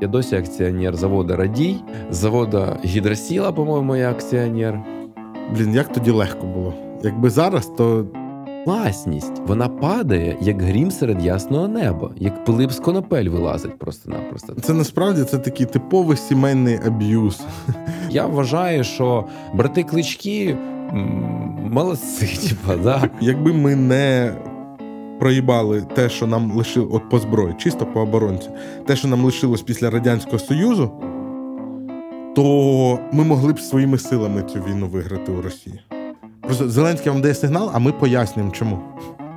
Я досі акціонер заводу Радій, завода Гідросіла, по-моєму, я акціонер. Блін, як тоді легко було? Якби зараз, то Власність вона падає, як грім серед ясного неба, як Пилип з конопель вилазить просто-напросто. це насправді це такий типовий сімейний аб'юз. Я вважаю, що брати клички молодці, типа, да. Якби ми не проїбали те, що нам лишило от по зброї, чисто по оборонці, те, що нам лишилось після Радянського Союзу, то ми могли б своїми силами цю війну виграти у Росії. Просто Зеленський вам дає сигнал, а ми пояснюємо, чому.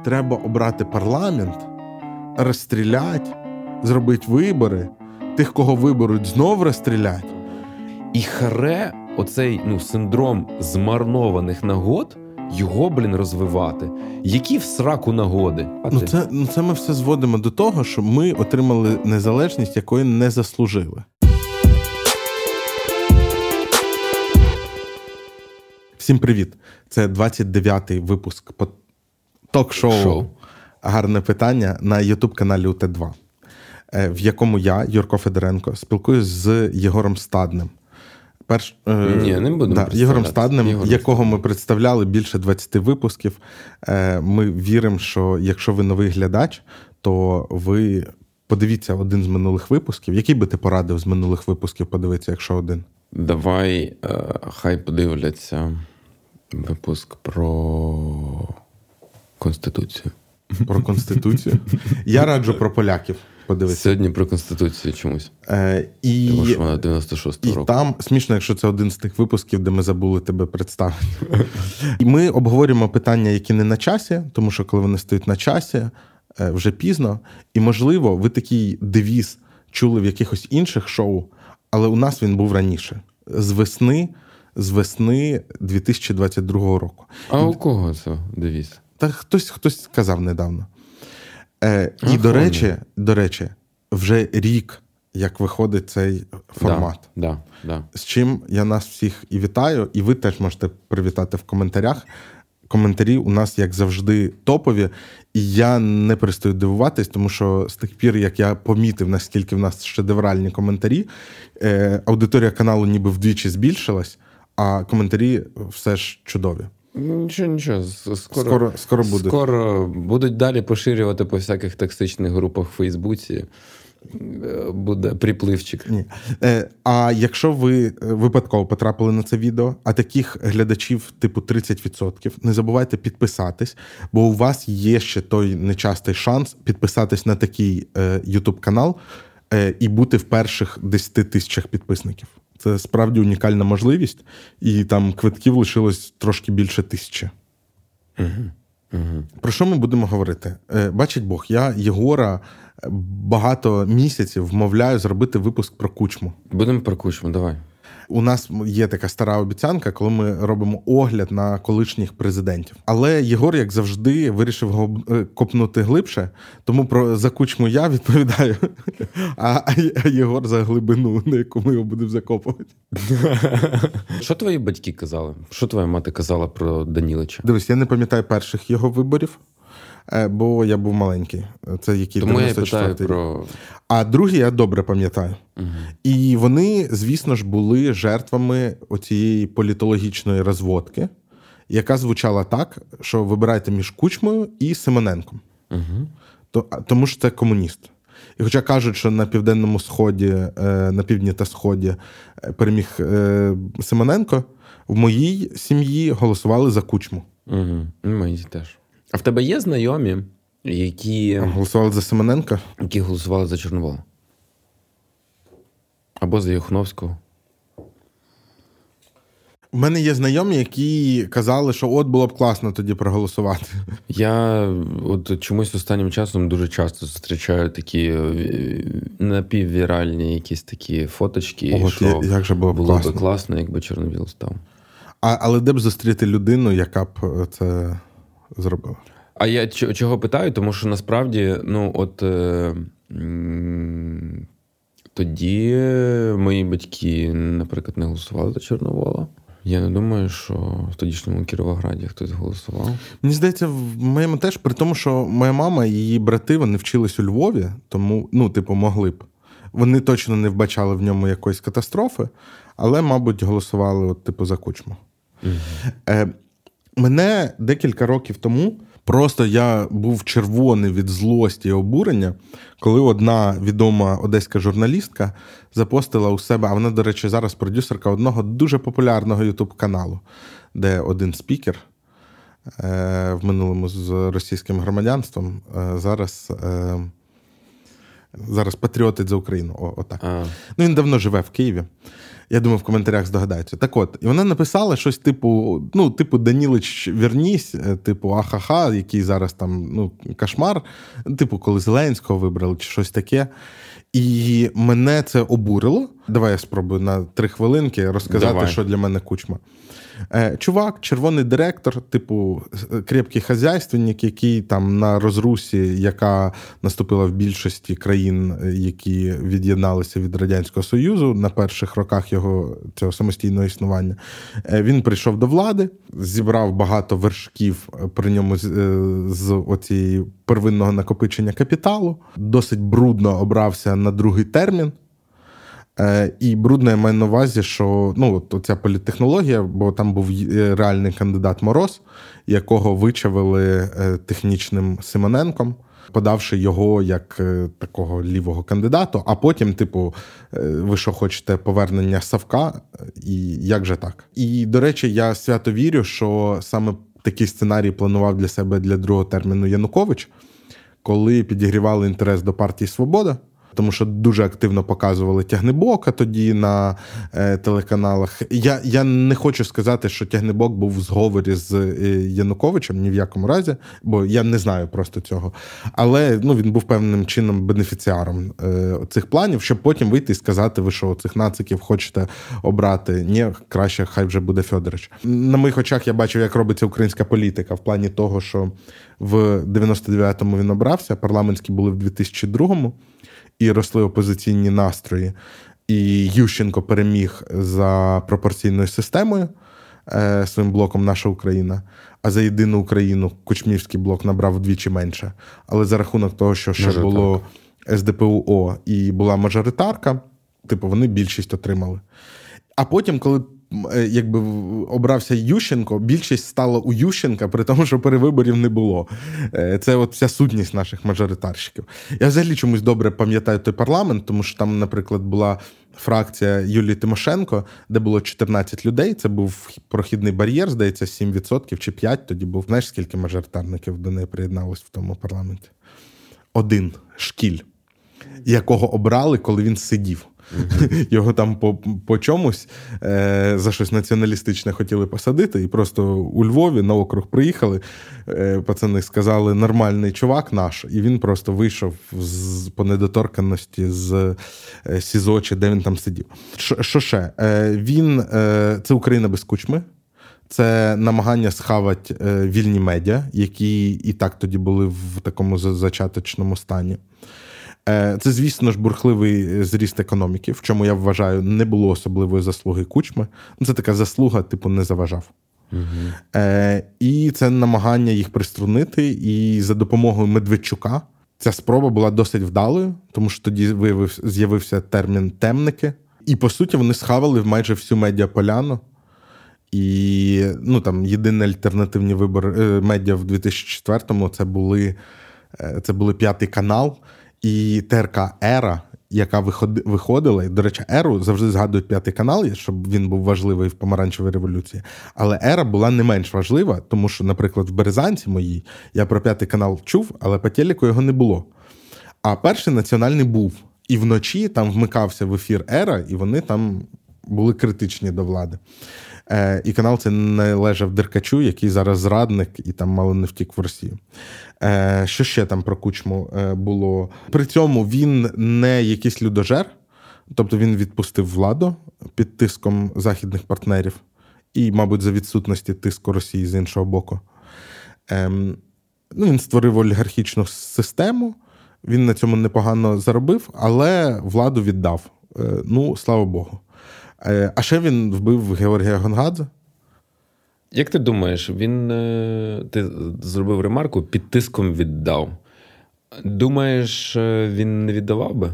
Треба обрати парламент, розстріляти, зробити вибори, тих, кого виберуть, знов розстріляти. І харе, оцей ну, синдром змарнованих нагод, його, блін, розвивати. Які в сраку нагоди? А Ну це, ну це ми все зводимо до того, що ми отримали незалежність, якої не заслужили. Всім привіт! Це 29-й випуск по ток-шоу Шоу. Гарне питання на Ютуб-каналі УТ2, е, в якому я, Юрко Федоренко, спілкуюсь з Єгором Стадним. Перш, е, Ні, не будемо да, представлятися. Стадним, Єгором якого ми представляли більше 20 випусків. Е, Ми віримо, що якщо ви новий глядач, то ви подивіться один з минулих випусків. Який би ти порадив з минулих випусків подивитися, якщо один? Давай е, хай подивляться випуск про Конституцію. Про конституцію. Я раджу про поляків подивитися. Сьогодні про Конституцію чомусь. Е, і, Тому що вона 96-го і року. там смішно, якщо це один з тих випусків, де ми забули тебе представити. І ми обговорюємо питання, які не на часі, тому що коли вони стають на часі, е, вже пізно. І, можливо, ви такий девіз чули в якихось інших шоу, але у нас він був раніше. З весни, з весни 2022 року. А у кого це девіз? Та хтось хтось сказав недавно. Е, і, до речі, до речі, вже рік, як виходить цей формат. Да, да, да. З чим я нас всіх і вітаю, і ви теж можете привітати в коментарях. Коментарі у нас, як завжди, топові, і я не перестаю дивуватись, тому що з тих пір, як я помітив, наскільки в нас шедевральні коментарі, е, аудиторія каналу ніби вдвічі збільшилась, а коментарі все ж чудові. Ну, Нічого, нічого. Скоро, Скоро, скоро буде. Скоро будуть далі поширювати по всяких токсичних групах в Фейсбуці. Е, Буде припливчик. Ні. Е, а якщо ви е, випадково потрапили на це відео, а таких глядачів, типу 30%, не забувайте підписатись, бо у вас є ще той нечастий шанс підписатись на такий е, YouTube канал е, і бути в перших 10 тисячах підписників. Це справді унікальна можливість, і там квитків лишилось трошки більше тисячі. Угу. Про що ми будемо говорити? Е, Бачить Бог, я Єгора багато місяців вмовляю зробити випуск про кучму. Будемо про кучму, давай. У нас є така стара обіцянка, коли ми робимо огляд на колишніх президентів. Але Єгор, як завжди, вирішив го- е, копнути глибше, тому про за кучму я відповідаю, а, а Єгор за глибину, на яку ми його будемо закопувати. Що твої батьки казали? Що твоя мати казала про Данілича? Дивись, я не пам'ятаю перших його виборів, бо я був маленький. Це який Тому 94-й питаю про. А другі я добре пам'ятаю. Угу. І вони, звісно ж, були жертвами оцієї політологічної розводки, яка звучала так, що вибирайте між Кучмою і Симоненком. Угу. То, тому що це комуніст. І хоча кажуть, що на південному сході, е, на півдні та сході е, переміг е, Симоненко, в моїй сім'ї голосували за кучму. Угу. Мої теж. А в тебе є знайомі, які, Голосували за Симоненка. які голосували за Чорновола? Або за Юхновського? У мене є знайомі, які казали, що от було б класно тоді проголосувати. Я от чомусь останнім часом дуже часто зустрічаю такі е, напіввіральні якісь такі фоточки, От, що я- як же було б було класно. би класно, якби Чорновіл став. А, але де б зустріти людину, яка б е, це зробила? А я чого питаю? Тому що насправді, ну, от е, тоді мої батьки, наприклад, не голосували за Чорновола. Я не думаю, що в тодішньому Кіровограді хтось голосував. Мені здається, в моєму теж, при тому, що моя мама і її брати вони вчились у Львові, тому, ну, типу, могли б. Вони точно не вбачали в ньому якоїсь катастрофи, але, мабуть, голосували от, типу за кучму. Угу. Е, Мене декілька років тому просто я був червоний від злості і обурення, коли одна відома одеська журналістка запостила у себе, а вона, до речі, зараз продюсерка одного дуже популярного ютуб-каналу, де один спікер е, в минулому з російським громадянством е, зараз. Е, Зараз патріотить за Україну. О, отак. А. Ну, Він давно живе в Києві. Я думаю, в коментарях здогадаються. Так от, і вона написала щось типу: ну, типу, Данілич, вернісь, е, типу, ахаха, який зараз там ну, кошмар, типу, коли Зеленського вибрали, чи щось таке. І мене це обурило. Давай я спробую на три хвилинки розказати, Давай. що для мене кучма. Е, чувак, червоний директор, типу крепкий хазяйственник, який там на розрусі, яка наступила в більшості країн, які від'єдналися від Радянського Союзу на перших роках його цього самостійного існування. Е, він прийшов до влади, зібрав багато вершків при ньому з, е, з оцієї первинного накопичення капіталу, досить брудно обрався на другий термін. Е, і брудно я маю на увазі, що ну, ця політтехнологія, бо там був е, реальний кандидат Мороз, якого вичавили е, технічним Симоненком, подавши його як такого лівого кандидата. А потім, типу, ви що хочете повернення Савка, і як же так? І до речі, я свято вірю, що саме такий сценарій планував для себе для другого терміну Янукович, коли підігрівали інтерес до партії Свобода тому що дуже активно показували тягнебока тоді на е, телеканалах. Я я не хочу сказати, що тягнебок був в зговорі з е, Януковичем ні в якому разі, бо я не знаю просто цього. Але ну, він був певним чином бенефіціаром е, цих планів, щоб потім вийти і сказати, ви що цих нациків хочете обрати. Ні, краще, хай вже буде Федорович. На моїх очах я бачив, як робиться українська політика в плані того, що в 99-му він обрався, парламентські були в 2002-му і росли опозиційні настрої. І Ющенко переміг за пропорційною системою е, своїм блоком Наша Україна. А за єдину Україну Кучмівський блок набрав вдвічі менше. Але за рахунок того, що ще Може, було. СДПУО і була мажоритарка, типу вони більшість отримали. А потім, коли якби обрався Ющенко, більшість стала у Ющенка, при тому, що перевиборів не було. Е, це от вся сутність наших мажоритарщиків. Я взагалі чомусь добре пам'ятаю той парламент, тому що там, наприклад, була фракція Юлії Тимошенко, де було 14 людей. Це був прохідний бар'єр, здається, 7% чи 5%. Тоді був знаєш, скільки мажоритарників до неї приєдналось в тому парламенті? Один шкіль, якого обрали, коли він сидів. Його там по по чомусь е, за щось націоналістичне хотіли посадити, і просто у Львові на округ приїхали. Е, Пацани сказали, нормальний чувак наш, і він просто вийшов з по недоторканності з е, СІЗО, чи де він там сидів. Що ще? Е, Він е, це Україна без кучми. Це намагання схавати е, вільні медіа, які і так тоді були в такому зачаточному стані. Е, це, звісно ж, бурхливий зріст економіки, в чому я вважаю, не було особливої заслуги кучми. Ну, це така заслуга, типу, не заважав. Угу. Е, І це намагання їх приструнити. І за допомогою Медведчука ця спроба була досить вдалою, тому що тоді виявив, з'явився термін темники. І по суті вони схавали майже всю медіаполяну. І ну, там єдині альтернативні вибори е, медіа в 2004-му це були, е, це були п'ятий канал. І ТРК Ера, яка виходила, і, до речі, Еру завжди згадують п'ятий канал, щоб він був важливий в помаранчевій революції. Але Ера була не менш важлива, тому що, наприклад, в Березанці моїй я про п'ятий канал чув, але по телеку його не було. А перший національний був. І вночі там вмикався в ефір Ера, і вони там були критичні до влади. Е, І канал це належав Деркачу, який зараз зрадник і там мало не втік в Росію. Е, Що ще там про кучму е, було? При цьому він не якийсь людожер, тобто він відпустив владу під тиском західних партнерів, і, мабуть, за відсутності тиску Росії з іншого боку. Е, ну, Він створив олігархічну систему. Він на цьому непогано заробив, але владу віддав. Ну, слава Богу. Е, а ще він вбив Георгія Гонгадзе. Як ти думаєш, він е, ти зробив ремарку, під тиском віддав. Думаєш, е, він не віддавав би?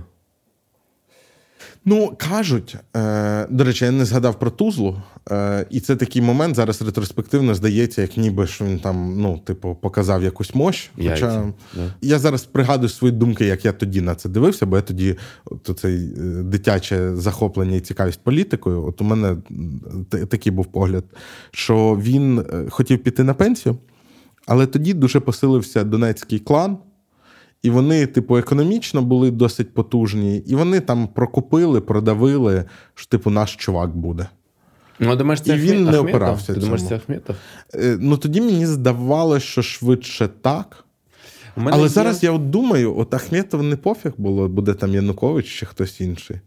Ну, кажуть, е, до речі, я не згадав про Тузлу, е, і це такий момент зараз ретроспективно здається, як ніби що він там, ну, типу, показав якусь мощь. Хоча Яйця, да. я зараз пригадую свої думки, як я тоді на це дивився, бо я тоді от цей е, дитяче захоплення і цікавість політикою. От у мене такий був погляд, що він е, хотів піти на пенсію, але тоді дуже посилився донецький клан. І вони, типу, економічно були досить потужні, і вони там прокупили, продавили, що, типу, наш чувак буде. Ну, а думаєш, це І він не опирався Ти думаєш, цьому. це Ахметов? Е, Ну тоді мені здавалося, що швидше так. Але є- зараз я от думаю, от Ахметов не пофіг було, буде там Янукович чи хтось інший.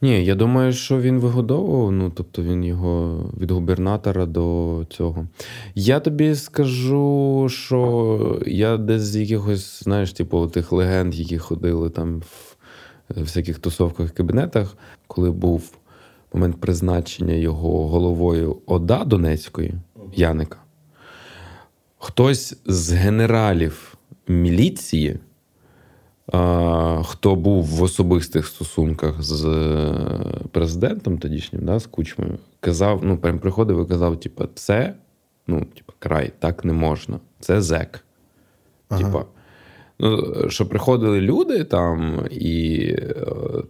Ні, я думаю, що він вигодовував, ну тобто він його від губернатора до цього. Я тобі скажу, що я десь з якихось, знаєш, типу, тих легенд, які ходили там в е, всяких тусовках кабінетах, коли був момент призначення його головою ОДА Донецької, Яника, хтось з генералів міліції хто був в особистих стосунках з е, президентом тодішнім, да, з Кучмою, казав, ну, прям приходив і казав: типу, це, ну, типу, край, так не можна. Це зек. Ага. Типа, ну, що приходили люди там і е,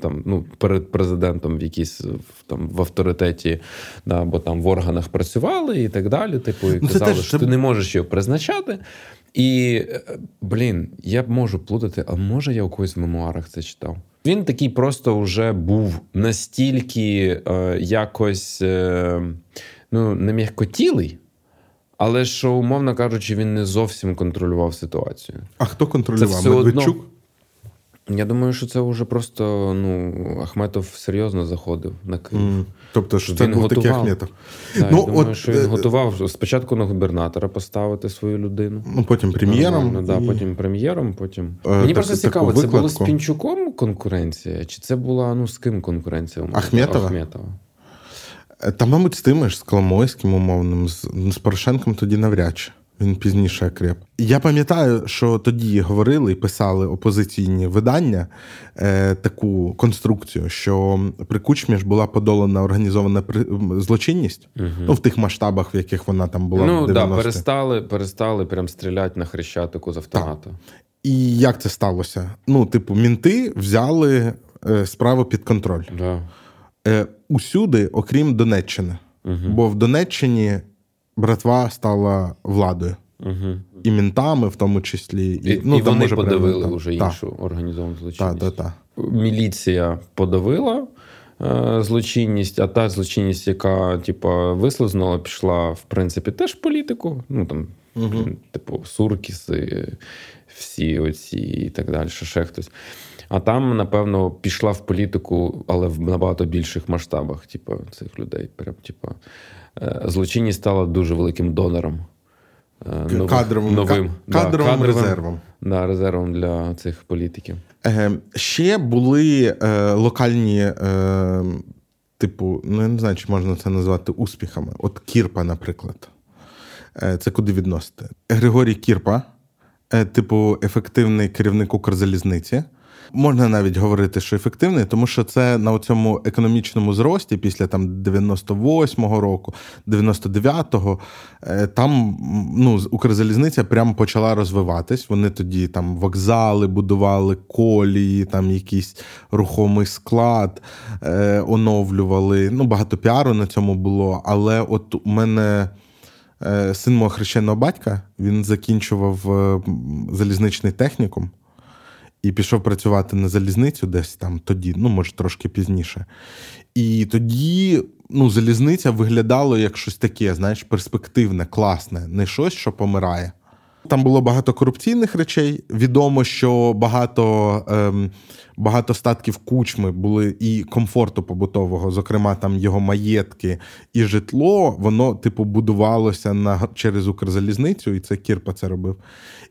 там, ну, перед президентом в якійсь там в авторитеті, да, або там в органах працювали і так далі. Типу, і Ну, казали, теж- що це- ти не можеш його призначати. І, е, блін, я б можу плутати, а може я у когось в мемуарах це читав. Він такий просто вже був настільки е, якось е, ну, не м'якотілий, але що, умовно кажучи, він не зовсім контролював ситуацію. А хто контролював? Це все одно. Я думаю, що це вже просто ну, Ахметов серйозно заходив на Київ. М, Тобто, що Він це був такий. Ахметов. Так, Ну, я думаю, от, що він е, готував спочатку на губернатора поставити свою людину. Ну, потім прем'єром. Да, і- потім прем'єром, потім. Е, Мені так- просто цікаво, це було з. Пінчуком конкуренція, чи це була ну, з ким конкуренція? Ахметова? Ахметова. Е, Та, мабуть, з тими ж, з Коломойським умовним, з, з Порошенком тоді навряд чи. Він пізніше окреп. Я пам'ятаю, що тоді говорили і писали опозиційні видання е, таку конструкцію, що при Кучмі ж була подолана організована при- злочинність ну, в тих масштабах, в яких вона там була Ну так, да, перестали, перестали прям стріляти на хрещатику з автомата. І як це сталося? Ну, типу, мінти взяли е, справу під контроль. Да. Е, усюди, окрім Донеччини. Бо в Донеччині братва стала владою. Угу. І мінтами, в тому числі. І, і, ну, там, вони може, подавили прямо, вже так. іншу організовану злочинність. так, так. Міліція подавила е, злочинність, а та злочинність, яка типа вислизнула, пішла в принципі теж в політику. Ну там, типу, Суркіси, всі оці і так далі, ще хтось. А там, напевно, пішла в політику, але в набагато більших масштабах, типу, цих людей. Прям, типу, злочинність стала дуже великим донором. е, нових- Кадровим- новим, ка- кадровим резервом. Да, резервом для цих політиків. Е, ще були е, локальні, е, типу, ну я не знаю, чи можна це назвати успіхами. От Кірпа, наприклад. Е, це куди відносити? Григорій Кірпа, е, типу, ефективний керівник Укрзалізниці. Можна навіть говорити, що ефективний, тому що це на цьому економічному зрості після там 98-го року, 99-го, е, там ну, Укрзалізниця прямо почала розвиватись. Вони тоді там вокзали будували, колії, там якийсь рухомий склад е, оновлювали. Ну, багато піару на цьому було. Але от у мене. Е, Син мого хрещеного батька він закінчував залізничний технікум і пішов працювати на залізницю десь там тоді, ну може трошки пізніше. І тоді ну, залізниця виглядала як щось таке, знаєш, перспективне, класне, не щось, що помирає. Там було багато корупційних речей. Відомо, що багато, ем, багато статків кучми були і комфорту побутового, зокрема, там його маєтки і житло, воно, типу, будувалося на, через Укрзалізницю, і це Кірпа це робив.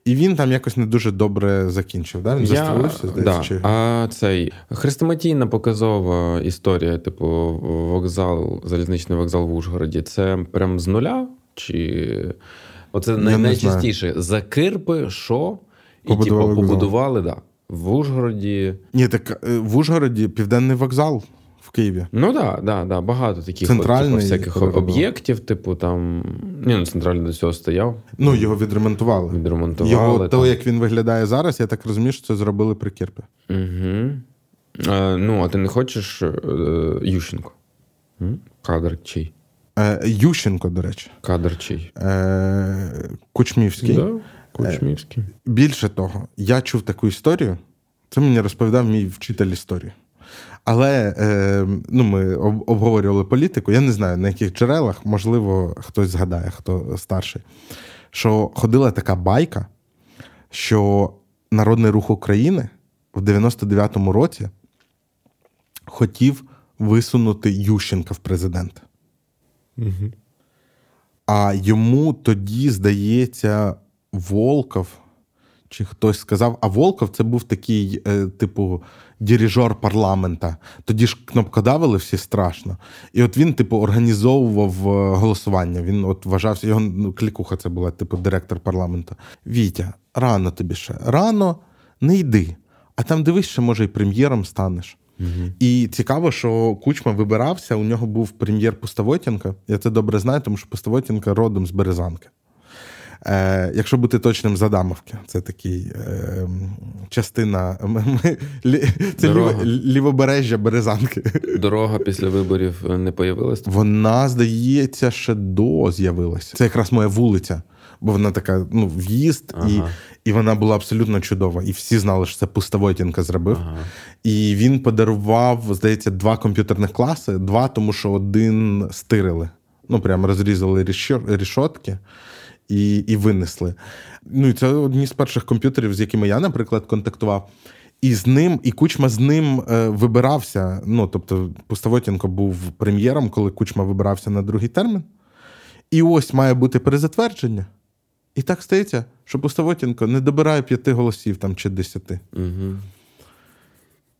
І він там якось не дуже добре закінчив. Да? Він застрелився, здається. да. Чи... А цей хрестоматійна показова історія, типу, вокзал, залізничний вокзал в Ужгороді. Це прям з нуля? Чи оце най- найчастіше за кирпи, що і Побудували типу, побудували, да. В Ужгороді. Ні, так е, в Ужгороді південний вокзал Києві. Ну так, да, да, багато таких от, типу, всяких об'єктів, типу там. Ні, ну центральний до цього стояв, Ну, його відремонтували. відремонтували. Його то, як він виглядає зараз, я так розумію, що це зробили при Кірпі. Угу. Е, ну, а ти не хочеш е, Ющенко? М? Кадр чий? Е, Ющенко, до речі, Кадр чий? е, Кучмівський. Да, Кучмівський. Більше того, я чув таку історію. Це мені розповідав мій вчитель історії. Але е, ну, ми об- обговорювали політику. Я не знаю на яких джерелах, можливо, хтось згадає, хто старший. Що ходила така байка, що Народний рух України в 99-му році хотів висунути Ющенка в президенти. А йому тоді, здається, Волков чи хтось сказав, а Волков це був такий, е, типу, дирижер парламента. Тоді ж кнопкодавили всі страшно. І от він, типу, організовував е, голосування. Він от вважався, його ну, клікуха це була, типу, директор парламенту. Вітя, рано тобі ще. Рано не йди. А там дивись, що може і прем'єром станеш. І цікаво, що Кучма вибирався. У нього був прем'єр Пустовотінка. Я це добре знаю, тому що Пустовотінка родом з Березанки. Е, якщо бути точним, з Адамовки. Це такий е, частина м- м- лі- це ліво, лівобережжя Березанки. Дорога після виборів не появилась. Вона, здається, ще до з'явилася. Це якраз моя вулиця, бо вона така, ну, в'їзд, і, Ага. і вона була абсолютно чудова. І всі знали, що це Пустовойтенко зробив. Ага. І він подарував, здається, два комп'ютерних класи. Два, тому що один стирили. Ну, прямо розрізали рішо- рішотки і, і винесли. Ну, і це одні з перших комп'ютерів, з якими я, наприклад, контактував. І з ним, і Кучма з ним е, вибирався. Ну, тобто, Пустовотінко був прем'єром, коли Кучма вибирався на другий термін. І ось має бути перезатвердження. І так стається, що Пустовотінко не добирає п'яти голосів там чи десяти. Угу.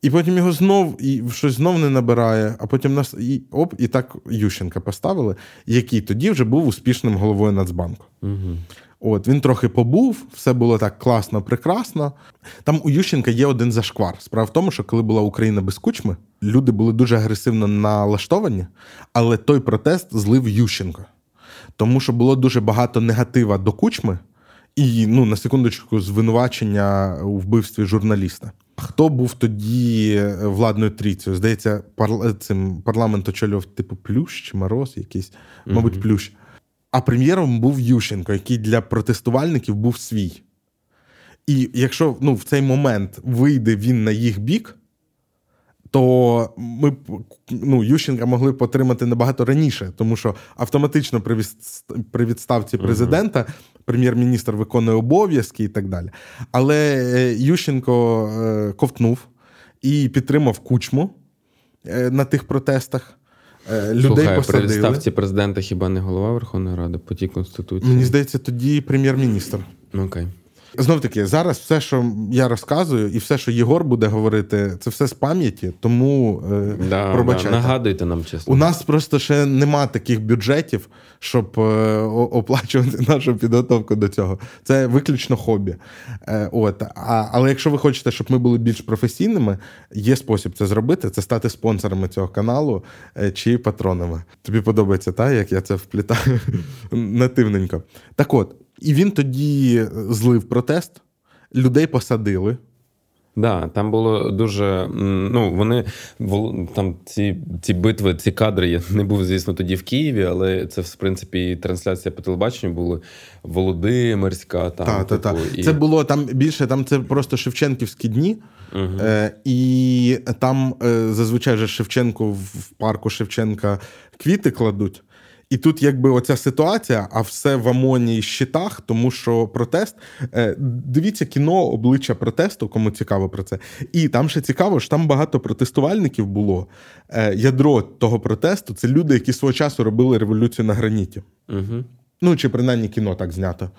І потім його знов і щось знов не набирає, а потім нас і оп, і так Ющенка поставили, який тоді вже був успішним головою Нацбанку. Угу. От він трохи побув, все було так класно, прекрасно. Там у Ющенка є один зашквар. Справа в тому, що коли була Україна без кучми, люди були дуже агресивно налаштовані, але той протест злив Ющенко. Тому що було дуже багато негатива до кучми і, ну, на секундочку, звинувачення у вбивстві журналіста. Хто був тоді владною трійцею? Здається, парла... цим парламент очолював типу Плющ чи Мороз якийсь, мабуть, Плющ. А прем'єром був Ющенко, який для протестувальників був свій. І якщо ну, в цей момент вийде він на їх бік, то ми ну, Ющенка могли б отримати набагато раніше, тому що автоматично при відставці президента прем'єр-міністр виконує обов'язки і так далі. Але е, Ющенко е, ковтнув і підтримав кучму е, на тих протестах. Людей Слухай, при відставці президента хіба не голова Верховної Ради по тій конституції? Мені здається, тоді прем'єр-міністр. Окей. Знов таки, зараз все, що я розказую, і все, що Єгор буде говорити, це все з пам'яті, тому е, Да, пробачайте. да, нагадуйте нам чесно. У нас просто ще нема таких бюджетів, щоб е, оплачувати нашу підготовку до цього. Це виключно хобі. Е, от. А, але якщо ви хочете, щоб ми були більш професійними, є спосіб це зробити: це стати спонсорами цього каналу чи патронами. Тобі подобається, та, як я це вплітаю нативненько. Так от, і він тоді злив протест, людей посадили. Да, там було дуже. Ну, вони там ці, ці битви, ці кадри. Я не був, звісно, тоді в Києві, але це, в принципі, і трансляція по телебаченню була Володимирська. Там, Так, так, так. типу, і- Це було там більше, там це просто Шевченківські дні. Мгм. Е, і там е, зазвичай же Шевченко в парку Шевченка квіти кладуть. І тут, якби оця ситуація, а все в ОМОНі і щитах, тому що протест. Е, дивіться кіно обличчя протесту, кому цікаво про це. І там ще цікаво, що там багато протестувальників було. Е, ядро того протесту це люди, які свого часу робили революцію на граніті. Угу. Ну, чи принаймні кіно так знято.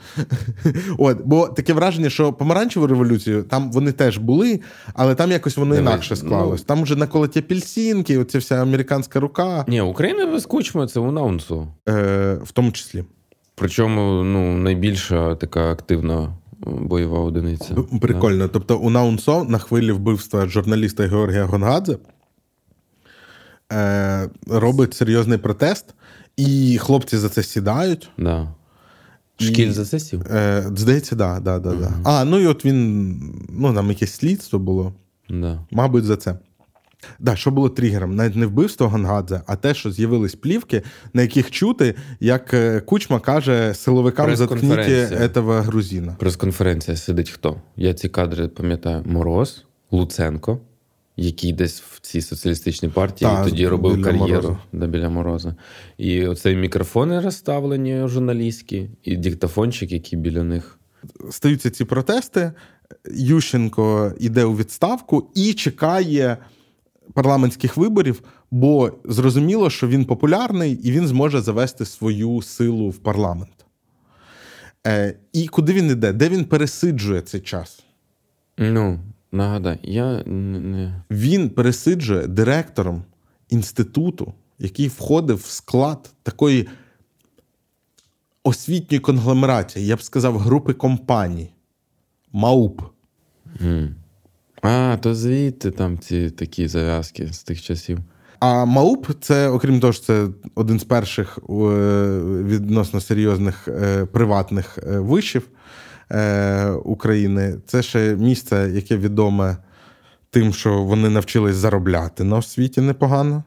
От, бо таке враження, що помаранчеву революцію там вони теж були, але там якось воно інакше ну- склалось. Там вже наколоті апельсинки, оця вся американська рука, Ні, Україна без кучми це унаунсу. е, в тому числі. Причому ну, найбільша така активна бойова одиниця. Прикольно. Тобто у Наунсо на хвилі вбивства журналіста Георгія Гонгадзе е, робить серйозний протест, і хлопці за це сідають. Да. Шкіль за це сів? Е, Здається, да, да, да, да. А, ну і от він, ну, там якесь слідство було. Да. Мабуть, за це. Да, що було тригером? Навіть не вбивство Гангадзе, а те, що з'явились плівки, на яких чути, як е, Кучма каже силовикам заткніть Прес-конференція. грузина. Прес-конференція сидить хто? Я ці кадри пам'ятаю. Мороз, Луценко, який десь в цій соціалістичній партії Та, тоді робив біля кар'єру Мороза. Да, біля мороза. І оцей мікрофони розставлені журналістські, і диктофончик, який біля них. Стаються ці протести. Ющенко йде у відставку і чекає парламентських виборів, бо зрозуміло, що він популярний і він зможе завести свою силу в парламент. Е, і куди він йде? Де він пересиджує цей час? Ну, нагадай, я не. Він пересиджує директором інституту, який входив в склад такої освітньої конгломерації, я б сказав, групи компаній. МАУП. М. А, то звідти там ці такі зав'язки з тих часів. А МАУП це, окрім того, що це один з перших е, відносно серйозних е, приватних е, вишів е, України. Це ще місце, яке відоме тим, що вони навчились заробляти на освіті непогано.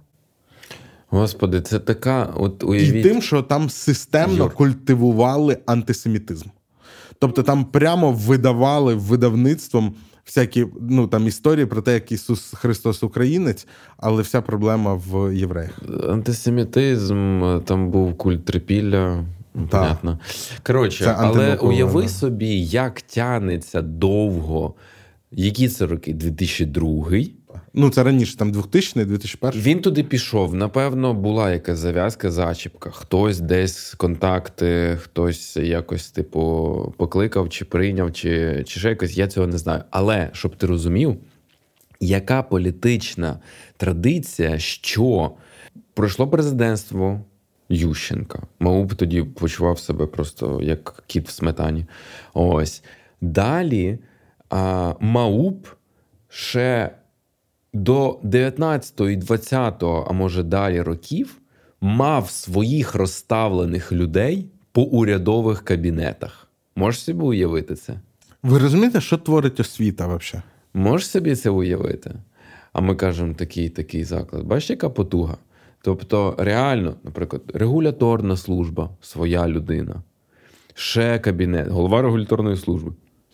Господи, це така, от І тим, що там системно Юр. культивували антисемітизм. Тобто там прямо видавали видавництвом всякі ну, там історії про те, як Ісус Христос українець, але вся проблема в євреях. Антисемітизм, там був культ трипілля. Понятно. Коротше, Це але уяви да. собі, як тянеться довго. Які це роки? 2002 Ну, це раніше, там 2000 2001 Він туди пішов. Напевно, була якась зав'язка, зачіпка. Хтось десь контакти, хтось якось, типу, покликав, чи прийняв, чи, чи ще якось. Я цього не знаю. Але щоб ти розумів, яка політична традиція, що пройшло президентство Ющенка. Мауп тоді почував себе просто як кіт в сметані. Ось. Далі а, Мауп ще до 19 і 20, а може далі років, мав своїх розставлених людей по урядових кабінетах. Можеш собі уявити це? Ви розумієте, що творить освіта взагалі? Можеш собі це уявити? А ми кажемо такий такий заклад. Бачиш, яка потуга? Тобто, реально, наприклад, регуляторна служба, своя людина, ще кабінет, голова регуляторної служби.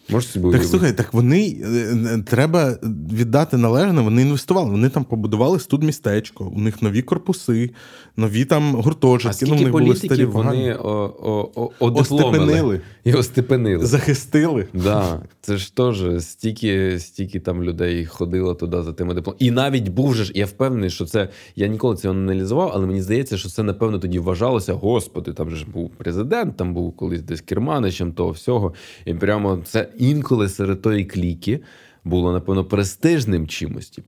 Можеш собі Так слухай, так вони е, е, треба віддати належне, вони інвестували. Вони там побудували студмістечко, у них нові корпуси, нові там а гуртожитки. ну, в скільки них були старі політиків погані. вони одипломили і остепенили. захистили. Да, це ж теж стільки, стільки там людей ходило туди за тими дипломами. І навіть був же ж, я впевнений, що це я ніколи цього не аналізував, але мені здається, що це напевно тоді вважалося. Господи, там же ж був президент, там був колись десь керманичем того всього. І прямо це інколи серед тої кліки було, напевно, престижним чимось.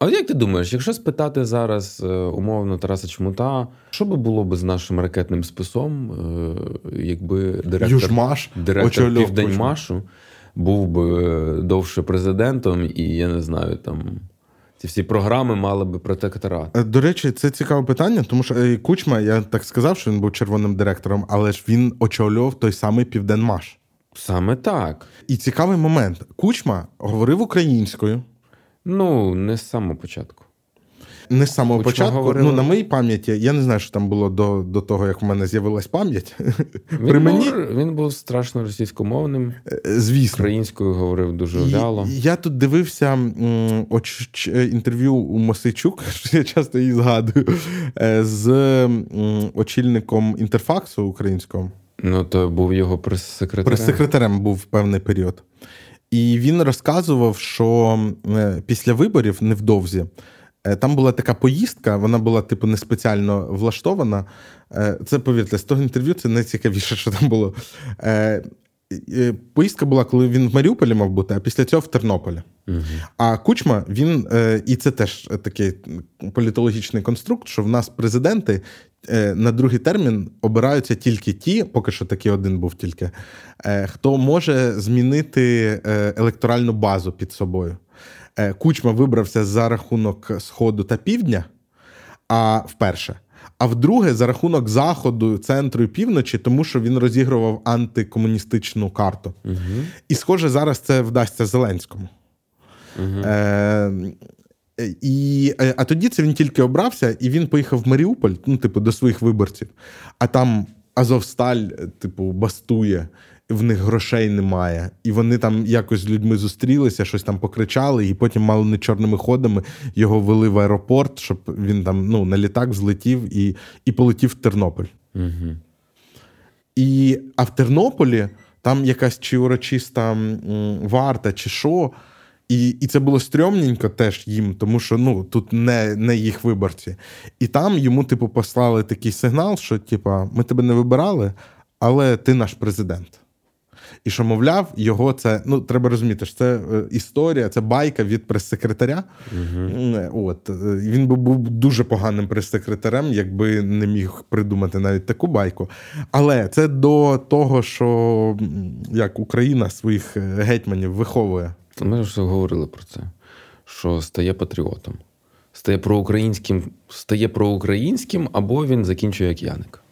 А як ти думаєш, якщо спитати зараз е, умовно Тараса Чмута, що би було би з нашим ракетним списом, е, якби директор, Южмаш директор Південьмашу був би довше президентом, і я не знаю, там ці всі програми мали би протекторат. Е, До речі, це цікаве питання, тому що Кучма, я так сказав, що він був червоним директором, але ж він очолював той самий Південмаш. Саме так. І цікавий момент: Кучма говорив українською. Ну, не з самого початку. Не з самого Кучма початку. говорив- Ну, на моїй пам'яті, я не знаю, що там було до, до того, як в мене з'явилась пам'ять. Він, При мені, був, він був страшно російськомовним, е, звісно. українською говорив дуже І- Я тут дивився м, оч- ч- інтерв'ю у Мосейчук, що я часто її згадую, е, з м, очільником інтерфаксу українського. Ну, то був його прес-секретарем. Прес-секретарем був певний період. І він розказував, що е, після виборів невдовзі е, там була така поїздка, вона була, типу, не спеціально влаштована. Е, Це, повірте, з того інтерв'ю це найцікавіше, що там було. Поїздка була, коли він в Маріуполі мав бути, а після цього в Тернополі. Угу. А Кучма, він, і це теж такий політологічний конструкт, що в нас президенти на другий термін обираються тільки ті, поки що такий один був тільки, хто може змінити електоральну базу під собою. Кучма вибрався за рахунок Сходу та Півдня, а вперше. А вдруге, за рахунок заходу, центру і півночі, тому що він розігрував антикомуністичну карту. Угу. І, схоже, зараз це вдасться Зеленському. Угу. Е, і, е, А тоді це він тільки обрався, і він поїхав в Маріуполь, ну, типу, до своїх виборців. А там Азовсталь, типу, бастує в них грошей немає, і вони там якось з людьми зустрілися, щось там покричали, і потім мало не чорними ходами його вели в аеропорт, щоб він там ну, на літак злетів і і полетів в Тернопіль. Угу. І, А в Тернополі там якась чи урочиста варта, чи що. І і це було стрьомненько теж їм, тому що ну тут не не їх виборці. І там йому, типу, послали такий сигнал, що, типу, ми тебе не вибирали, але ти наш президент. І що, мовляв, його це ну треба розуміти, що це е, історія, це байка від прес-секретаря. Угу. От е, він би був дуже поганим прес-секретарем, якби не міг придумати навіть таку байку. Але це до того, що як Україна своїх гетьманів виховує. Ми вже говорили про це, що стає патріотом, стає проукраїнським, стає проукраїнським, або він закінчує як Яник.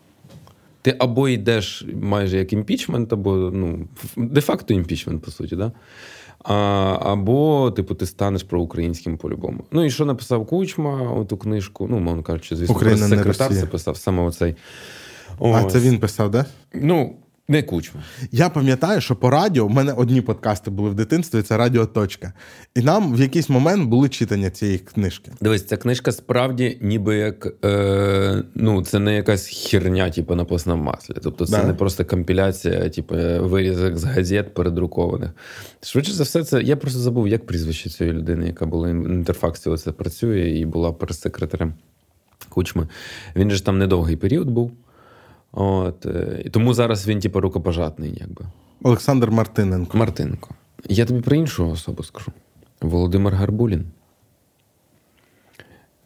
Ти або йдеш майже як імпічмент, або ну, де-факто імпічмент, по суті, да? А, Або, типу, ти станеш проукраїнським по-любому. Ну і що написав Кучма, оту книжку, ну, мовно кажучи, звісно, секретар це писав саме оцей. Ось. А це він писав, да? Ну, не кучма. Я пам'ятаю, що по радіо в мене одні подкасти були в дитинстві. Це Радіо Точка. І нам в якийсь момент були читання цієї книжки. Дивись, ця книжка справді, ніби як е, ну, це не якась херня, типу на постному маслі. Тобто, це да. не просто компіляція, типу вирізок з газет передрукованих. Швидше за все, це я просто забув, як прізвище цієї людини, яка була в інтерфаксі, оце працює і була прес-секретарем Кучми. Він же там недовгий період був. От, е, І тому зараз він, типу, рукопожатний, якби. Олександр Мартиненко. Мартиненко. Я тобі про іншу особу скажу. Володимир Гарбулін,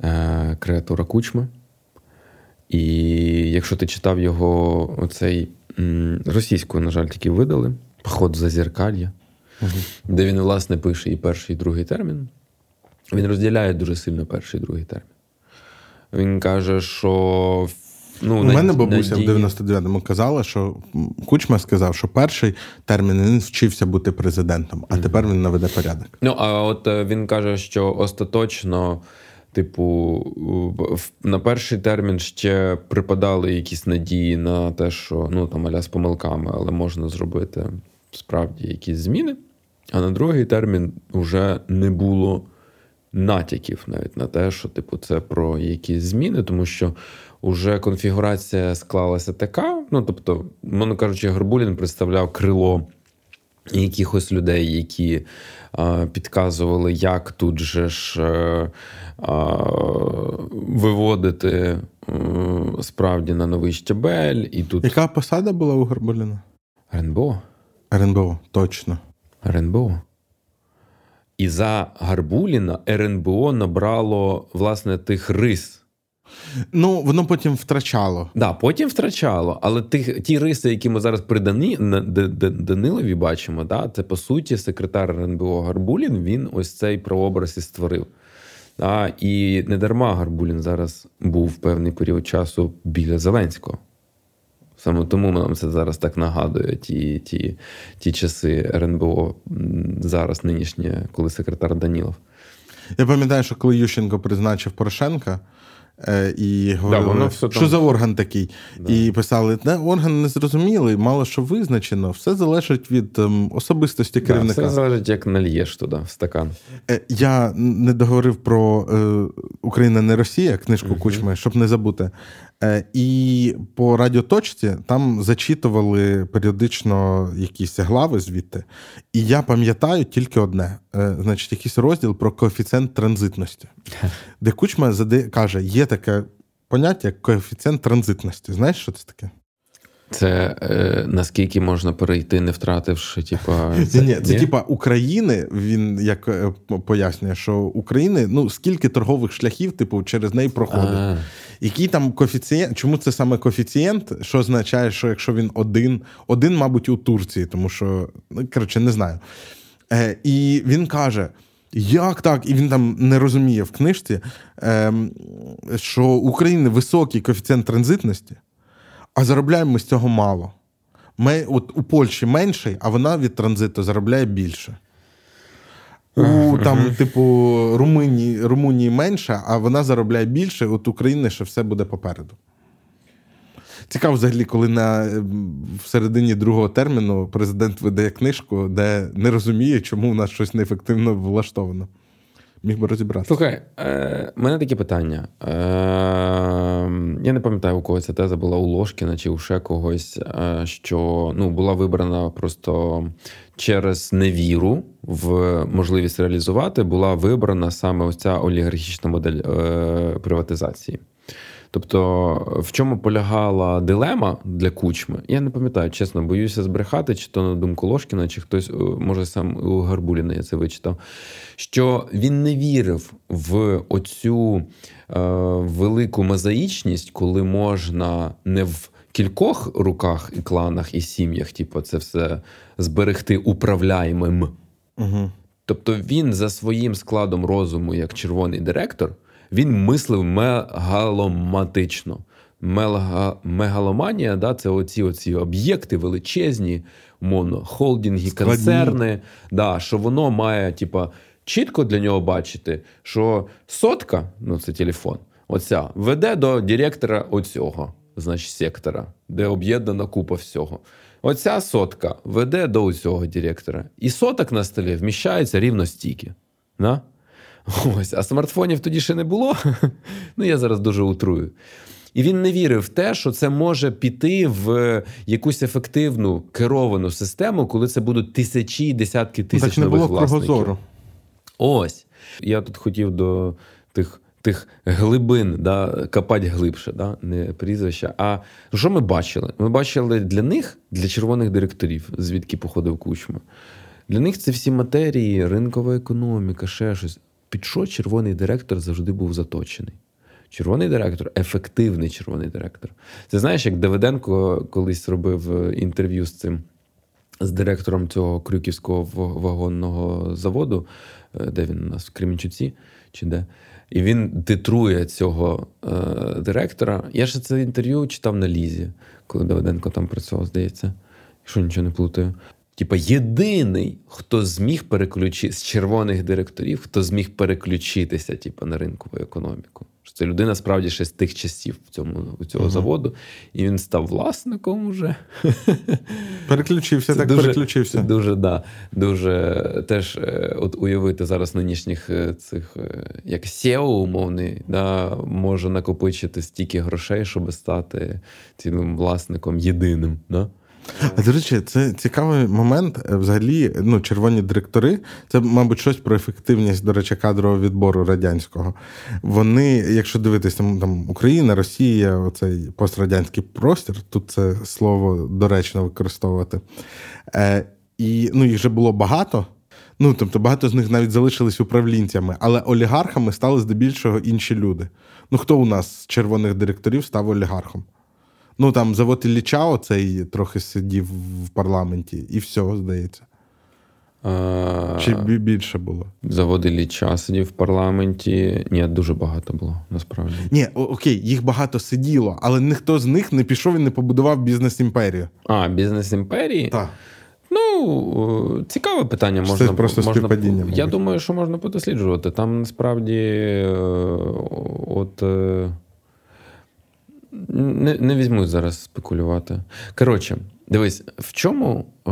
е, креатура Кучми. І якщо ти читав його оцей російською, на жаль, тільки видали, поход за зеркалья, угу. де він, власне, пише і перший, і другий термін. Він розділяє дуже сильно перший і другий термін. Він каже, що Ну, У мене бабуся в 99-му казала, що Кучма сказав, що перший термін він вчився бути президентом, а тепер він наведе порядок. Ну а от е, він каже, що остаточно. Типу, на перший термін ще припадали якісь надії на те, що ну там аля з помилками, але можна зробити справді якісь зміни. А на другий термін вже не було натяків навіть на те, що типу це про якісь зміни, тому що уже конфігурація склалася така. Ну тобто, мовно кажучи, Горбулін представляв крило якихось людей, які а, підказували, як тут же ж а, а, виводити справді на новий щебель. І тут... Яка посада була у Горбуліна? РНБО. РНБО, точно. РНБО. І за Гарбуліна РНБО набрало власне тих рис. Ну, воно потім втрачало. Да, потім втрачало. Але тих, ті риси, які ми зараз при Дані, Данилові бачимо, да, це по суті секретар РНБО Гарбулін. Він ось цей прообраз і створив. Да, І не дарма Гарбулін зараз був певний період часу біля Зеленського. Саме тому нам це зараз так нагадує ті ті, ті часи РНБО зараз нинішнє, коли секретар Данілов. Я пам'ятаю, що коли Ющенко призначив Порошенка. Е, і говорили, да, що там... за орган такий. Да. І писали, не, орган не зрозумілий, мало що визначено, все залежить від ем, особистості керівника. Да, Все залежить, як нальєш туди в стакан. Е, я не договорив про е, Україна не Росія, книжку uh Кучми, щоб не забути. Е, і по радіоточці там зачитували періодично якісь глави звідти. І я пам'ятаю тільки одне: е, значить, якийсь розділ про коефіцієнт транзитності, де Кучма каже, є таке поняття як коефіцієнт транзитності. Знаєш, що це таке? Це е, наскільки можна перейти, не втративши, типа. Це, ні, це типа України. Він як е, пояснює, що України ну скільки торгових шляхів, типу, через неї проходить. А-а-а. Який там коефіцієнт? Чому це саме коефіцієнт? Що означає, що якщо він один, один, мабуть, у Турції, тому що ну коротше, не знаю. Е, І він каже. Як так? І він там не розуміє в книжці, е, що України високий коефіцієнт транзитності, а заробляємо ми з цього мало. Ми, от У Польщі менший, а вона від транзиту заробляє більше. У там, типу, Румунії Румунії менше, а вона заробляє більше, от України ще все буде попереду. Цікаво, взагалі, коли на в середині другого терміну президент видає книжку, де не розуміє, чому у нас щось неефективно влаштовано. Міг би розібратися. Слухай, е, мене таке питання. Е, Я не пам'ятаю, у кого ця теза була у Ложкіна чи у ще когось, е, що ну, була вибрана просто через невіру в можливість реалізувати, була вибрана саме ось ця олігархічна модель е, приватизації. Тобто, в чому полягала дилема для кучми? Я не пам'ятаю, чесно, боюся збрехати, чи то на думку Ложкіна, чи хтось, е, може, сам у Гарбуліна я це вичитав. Що він не вірив в оцю е, велику мозаїчність, коли можна не в кількох руках і кланах і сім'ях, типу, це все зберегти управляємим. Угу. Тобто він за своїм складом розуму, як червоний директор він мислив мегаломатично. Мега, мегаломанія, да, це оці оці об'єкти величезні, умовно, холдинги, Складні. концерни. Да, Що воно має, типа, чітко для нього бачити, що сотка, ну це телефон, оця веде до директора оцього, значить, сектора, де об'єднана купа всього. Оця сотка веде до усього директора. І соток на столі вміщається рівно стільки. Да? Ось, А смартфонів тоді ще не було. Ну, я зараз дуже утрую. І він не вірив в те, що це може піти в якусь ефективну керовану систему, коли це будуть тисячі і десятки тисяч так, не нових було власників. Кругозору. Ось. Я тут хотів до тих тих глибин да, копати глибше, да, не прізвища. А що ми бачили? Ми бачили для них, для червоних директорів, звідки походив кучма. Для них це всі матерії, ринкова економіка, ще щось під що червоний директор завжди був заточений. Червоний директор ефективний червоний директор. Це знаєш, як Давиденко колись робив е, інтерв'ю з цим, з директором цього Крюківського вагонного заводу, е, де він у нас в Кремінчуці, чи де. І він титрує цього е, директора. Я ще це інтерв'ю читав на Лізі, коли Давиденко там працював, здається, якщо нічого не плутаю. Типа єдиний, хто зміг переключити з червоних директорів, хто зміг переключитися типу, на ринкову економіку. Це людина справді ще з тих часів в цьому у цього uh-huh. заводу, і він став власником уже. Переключився, це так дуже, переключився. Це дуже, да, дуже теж е, от уявити зараз нинішніх е, цих, е, як SEO умовний, да, може накопичити стільки грошей, щоб стати цим власником єдиним. Да? А до речі, це цікавий момент. Е, взагалі, ну, червоні директори, це, мабуть, щось про ефективність, до речі, кадрового відбору радянського. Вони, якщо дивитися, там, там Україна, Росія, оцей пострадянський простір, тут це слово доречно використовувати. Е, І ну, їх вже було багато. Ну, тобто багато з них навіть залишились управлінцями, але олігархами стали здебільшого інші люди. Ну, хто у нас з червоних директорів став олігархом? Ну там завод Ілліча оцей трохи сидів в парламенті, і все, здається. А... Чи більше було? Завод Ілліча сидів в парламенті. Ні, дуже багато було, насправді. Ні, окей, їх багато сиділо, але ніхто з них не пішов і не побудував бізнес-імперію. А, бізнес-імперії? Так. Ну, цікаве питання. Можна, Це просто можна, співпадіння. Я думаю, що можна подосліджувати. Там насправді е, от. Не не візьму зараз спекулювати. Коротше, дивись, в чому е,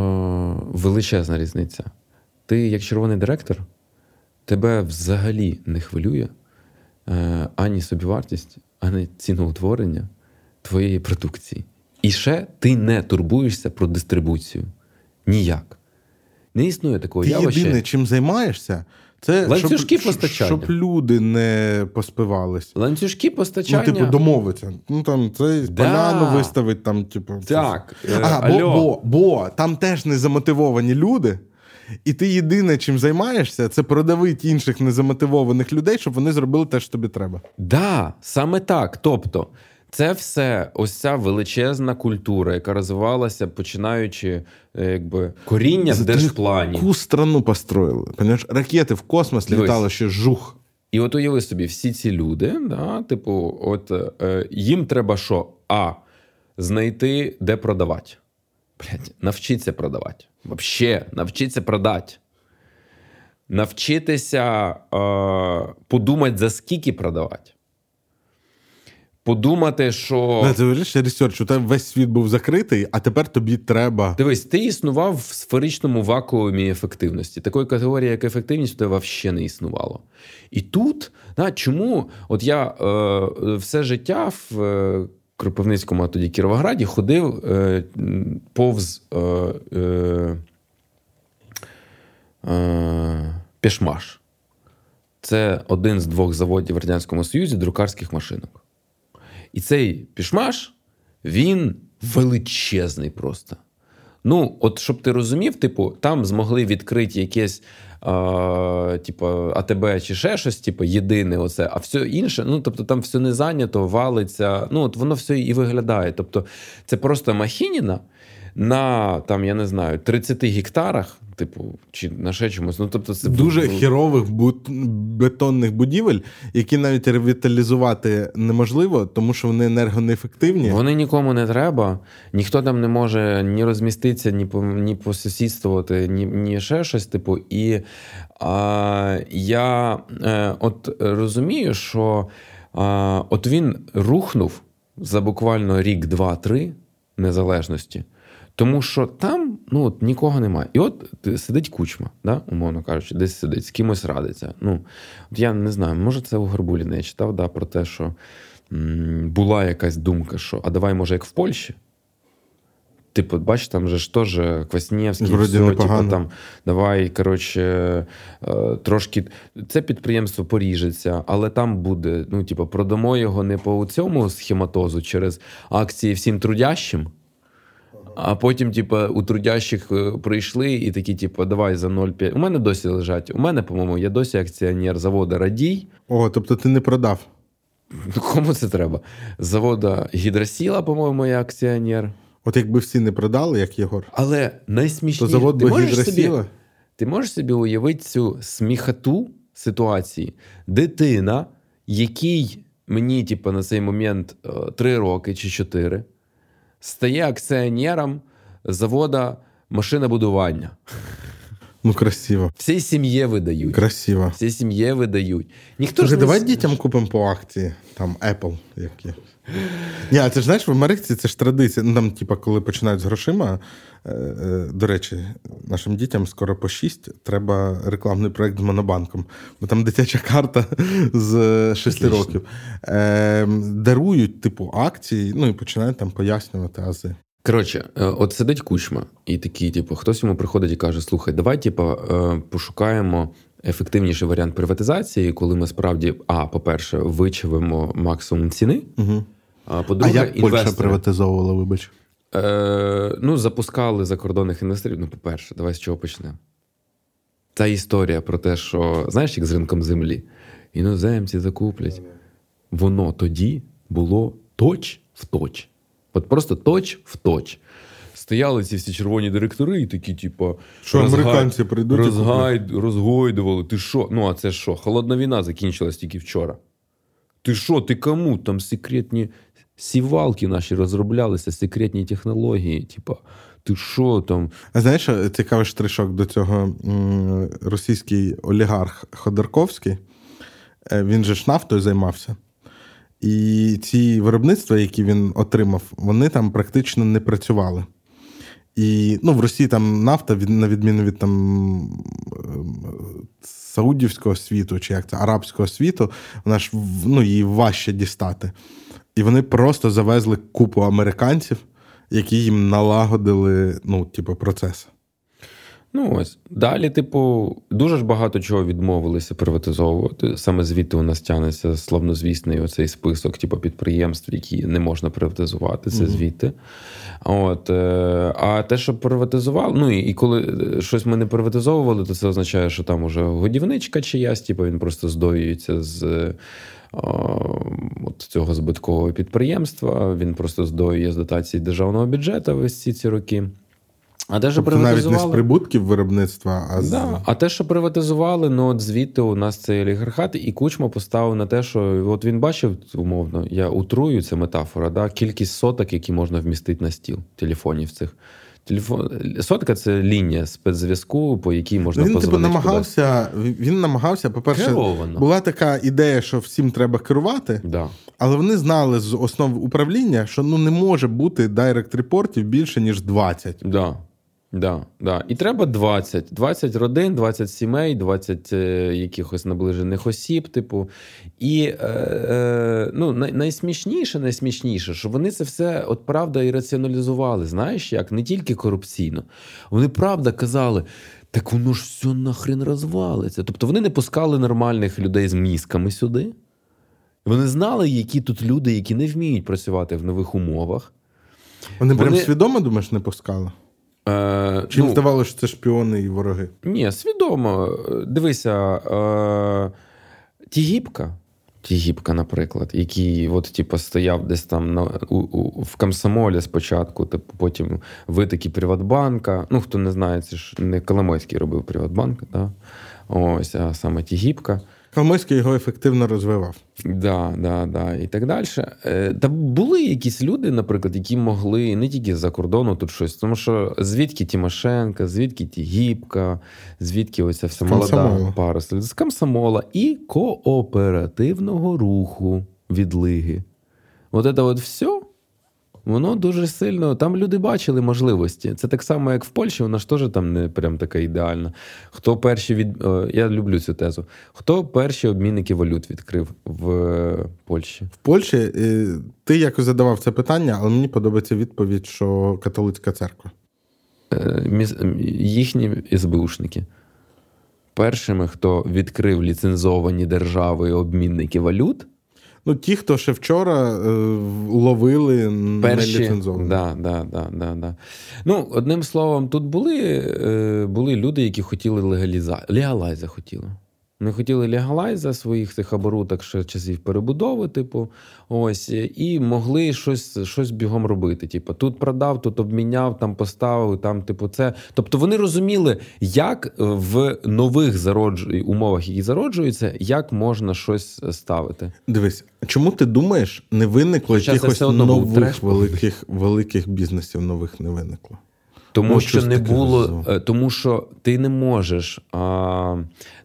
величезна різниця? Ти, як червоний директор, тебе взагалі не хвилює е, ані собівартість, ані ціноутворення твоєї продукції. І ще ти не турбуєшся про дистрибуцію. Ніяк. Не існує такого Ти явища. єдине, чим займаєшся, Це Ланцюжки щоб, постачання. щоб люди не поспивались. Ланцюжки постачання. Ну, типу, домовиться. Ну там це Да. поляну виставить, там, типу. Так, е, А, бо, бо, бо там теж незамотивовані люди. І ти єдине, чим займаєшся, це продавити інших незамотивованих людей, щоб вони зробили те, що тобі треба. Да, саме так. Тобто, це все, ось ця величезна культура, яка розвивалася, починаючи е, якби коріння в держплані. Яку страну построїли? Понимаєш, ракети в космос літали ще жух. І от уяви собі, всі ці люди, да, типу, от е, їм треба що? А. Знайти, де продавати. Блять, навчитися продавати. Вообще, навчитися продати. Навчитися е, подумати, за скільки продавати. Подумати, що. Да, ти говориш, research, у тебе весь світ був закритий, а тепер тобі треба. Дивись, ти існував в сферичному вакуумі ефективності. Такої категорії, як ефективність, у тебе взагалі не існувало. І тут, да, чому от я е, все життя в е, Кропивницькому, а тоді Кіровограді, ходив е, повз е, е, е, Пишмаш. Це один з двох заводів в Радянському Союзі друкарських машинок. І цей пішмаш, він величезний просто. Ну, от щоб ти розумів, типу, там змогли відкрити якесь а, типу, АТБ чи ще щось, типу, єдине, оце, а все інше, ну тобто там все не зайнято, валиться. Ну, от воно все і виглядає. Тобто, це просто махініна на там, я не знаю, 30 гектарах, типу, чи на ще чомусь. Ну, тобто, це Дуже ну, хірових бут- бетонних будівель, які навіть ревіталізувати неможливо, тому що вони енергонеефективні. Вони нікому не треба, ніхто там не може ні розміститися, ні по ні посусідствувати, ні, ні ще щось. Типу, і а, я е, от розумію, що а, от він рухнув за буквально рік, два, три незалежності. Тому що там ну, от, нікого немає. І от сидить кучма, да, умовно кажучи, десь сидить, з кимось радиться. Ну, от я не знаю, може, це у Горбуліна я читав да, про те, що м, була якась думка, що а давай, може, як в Польщі. Типу, бач, там же ж теж Кваснєвський, все, типу, там, давай, коротше, е, трошки. Це підприємство поріжеться, але там буде, ну, типу, продамо його не по цьому схематозу через акції всім трудящим. А потім, типу, у трудящих е, прийшли і такі, типу, давай за 0,5. У мене досі лежать. У мене, по-моєму, я досі акціонер заводу Радій. О, тобто ти не продав. Ну, кому це треба? Завода Гідросіла, по-моєму, я акціонер. От якби всі не продали, як Єгор, Але найсмішніше, то завод ти би можеш гідросіла. собі, ти можеш собі уявити цю сміхоту ситуації. Дитина, якій мені, типу, на цей момент е, три роки чи чотири, стає акціонером завода машинобудування. Ну, красиво. Всій сім'ї видають. Красиво. Всій сім'ї видають. Ніхто Слухай, ж не давай дітям купимо по акції, там Apple які. Ні, а це ж знаєш, в Америці це ж традиція. Ну, там, типа, коли починають з грошима. е, е, До речі, нашим дітям скоро по 6, треба рекламний проект з монобанком. Бо там дитяча карта з 6 років. Е, дарують, типу, акції, ну і починають там пояснювати ази. Коротше, е, от сидить кучма, і такий, типу, хтось йому приходить і каже: слухай, давай, типу, е, пошукаємо ефективніший варіант приватизації, коли ми справді, а, по-перше, вичавимо максимум ціни. Угу. А А по-друге, як Польща інвестори, приватизовувала, вибач? е, ну, запускали закордонних інвесторів. Ну, по-перше, давай з чого почнемо. Та історія про те, що знаєш, як з ринком землі, іноземці закуплять. Воно тоді було точ в точ. От просто точ в точ. Стояли ці всі червоні директори і такі, типу, Що американці прийдуть розгай, розгойдували. Ти що? Ну, а це що? Холодна війна закінчилась тільки вчора. Ти що, ти кому? Там секретні сівалки наші розроблялися, секретні технології. Типа, ти що там? А знаєш, цікавий штришок до цього російський олігарх Ходорковський, е, він же ж нафтою займався. І ці виробництва, які він отримав, вони там практично не працювали. І ну, в Росії там нафта, на відміну від там ем, саудівського світу, чи як це арабського світу, вона ж ну, її важче дістати. І вони просто завезли купу американців, які їм налагодили ну, типу, процес. Ну ось далі, типу, дуже ж багато чого відмовилися приватизовувати. Саме звідти у нас тягнеться славнозвісний оцей список, типу, підприємств, які не можна приватизувати. Це mm-hmm. звідти. От, е, А те, що приватизували, ну і коли е, щось ми не приватизовували, то це означає, що там уже годівничка чиясь, типу, він просто здоюється з. Е, от Цього збиткового підприємства він просто здоює з дотації державного бюджету весь ці ці роки. А те, що тобто навіть не з прибутків виробництва, а з да. а те, що приватизували, ну от звідти у нас цей олігархат, і кучма поставив на те, що от він бачив, умовно, я утрую, це метафора, да, кількість соток, які можна вмістити на стіл телефонів цих. Телефон сотка це лінія спецзв'язку, по якій можна він типу намагався. Кудись. Він намагався. По перше, Керовано. була така ідея, що всім треба керувати, да. але вони знали з основ управління, що ну не може бути дайрект репортів більше ніж 20. Да. Да, да. І треба 20. 20 родин, 20 сімей, 20 е, якихось наближених осіб, типу. І е, е, ну, най, найсмішніше, найсмішніше, що вони це все от правда і раціоналізували. Знаєш як? Не тільки корупційно. Вони правда казали. Так воно ж все нахрен розвалиться. Тобто вони не пускали нормальних людей з мізками сюди. Вони знали, які тут люди, які не вміють працювати в нових умовах. Вони, вони... прям свідомо думаєш, не пускали? Е, Чи ну, здавалося, що це шпіони і вороги? Ні, свідомо. Дивися, е, Тігіпка, Тігіпка, наприклад, який от, типу, стояв десь там на, у, у, в Комсомолі спочатку, типу, потім витоки Приватбанка. Ну, хто не знає, це ж не Коломойський робив Приватбанк, да? ось, а саме Тігіпка. Коломойський його ефективно розвивав. Да, да, да, і так далі. Е, та були якісь люди, наприклад, які могли не тільки з-за кордону тут щось, тому що звідки Тимошенка, звідки Тігіпка, звідки оця вся молода пара з комсомола і кооперативного руху відлиги. От це от все Воно дуже сильно. Там люди бачили можливості. Це так само, як в Польщі, вона ж теж там не прям така ідеальна. Хто перші від. Я люблю цю тезу. Хто перші обмінники валют відкрив в е, Польщі? В Польщі е, ти якось задавав це питання, але мені подобається відповідь, що католицька церква. Е, їхні СБУшники. Першими, хто відкрив ліцензовані держави обмінники валют. Ну, ті, хто ще вчора е, ловили Перші, неліцензовані. Да, да, да, да, да. Ну, одним словом, тут були е, були люди, які хотіли легаліза... Легалайза хотіли. Ми хотіли легалайза своїх цих оборудок ще часів перебудови, типу, ось, і могли щось щось бігом робити. Типу, тут продав, тут обміняв, там поставив, там, типу, це. Тобто вони розуміли, як в нових зароджу... умовах, які зароджуються, як можна щось ставити. Дивись, чому ти думаєш, не виникло якихось нових великих великих бізнесів нових не виникло? Тому Ось що не було, розуму. Е, тому що ти не можеш. А,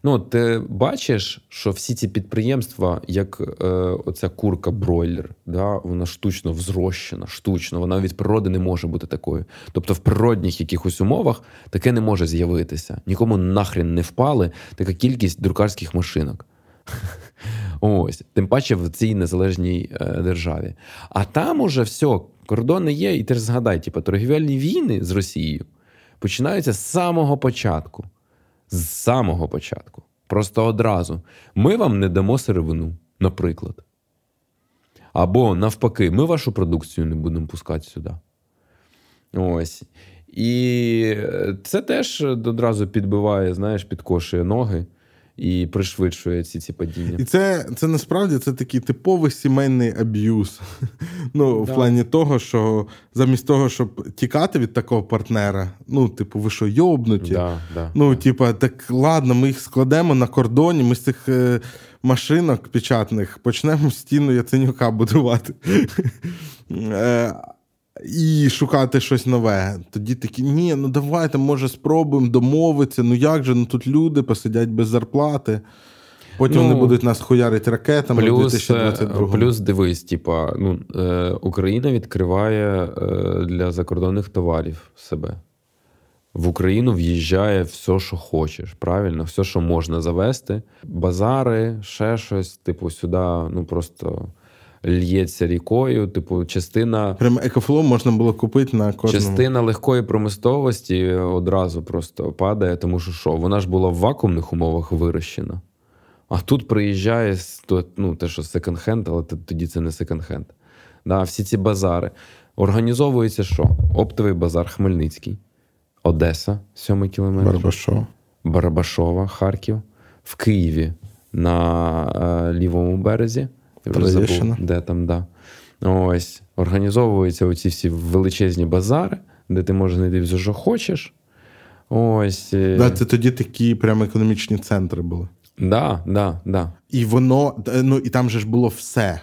Ну, ти бачиш, що всі ці підприємства, як е, оця курка бройлер, да, вона штучно взрощена, штучно, вона від природи не може бути такою. Тобто в природних якихось умовах таке не може з'явитися. Нікому нахрен не впали така кількість друкарських машинок. Ось, тим паче в цій незалежній е, державі. А там уже все, кордони є, і ти ж згадай, типу, торгівельні війни з Росією починаються з самого початку. З самого початку. Просто одразу. Ми вам не дамо сировину, наприклад. Або навпаки, ми вашу продукцію не будемо пускати сюди. Ось. І це теж одразу підбиває, знаєш, підкошує ноги і пришвидшує ці ці падіння. І це це насправді це такий типовий сімейний аб'юз. Ну, в плані того, що замість того, щоб тікати від такого партнера, ну, типу, ви що, йобнуті? Да, да, ну, да. типу, так ладно, ми їх складемо на кордоні, ми з цих е, машинок печатних почнемо стіну Яценюка будувати. Е, і шукати щось нове. Тоді такі, ні, ну давайте, може, спробуємо домовитися. Ну як же, ну тут люди посидять без зарплати. Потім ну, вони будуть нас хуярити ракетами плюс, в 2022 е, Плюс дивись, типа, ну, е, Україна відкриває е, для закордонних товарів себе. В Україну в'їжджає все, що хочеш. Правильно, все, що можна завести. Базари, ще щось, типу, сюди, ну просто ллється рікою. Типу, частина Прямо EcoFlow можна було купити на кожному. частина легкої промисловості одразу просто падає, тому що що, вона ж була в вакуумних умовах вирощена. А тут приїжджає ну, те, що секонд-хенд, але тоді це не секонд-хенд. Да, всі ці базари. Організовується що? Оптовий базар Хмельницький, Одеса, 7 кілометр. Барбашов. Барабашова, Харків, в Києві на е, лівому березі. Я вже забув, де там, да. Ось. Організовуються оці всі величезні базари, де ти можеш знайти все, що хочеш. Ось. е, Да, це тоді такі прямо економічні центри були. да, да, да. І воно, е, ну і там же ж було все.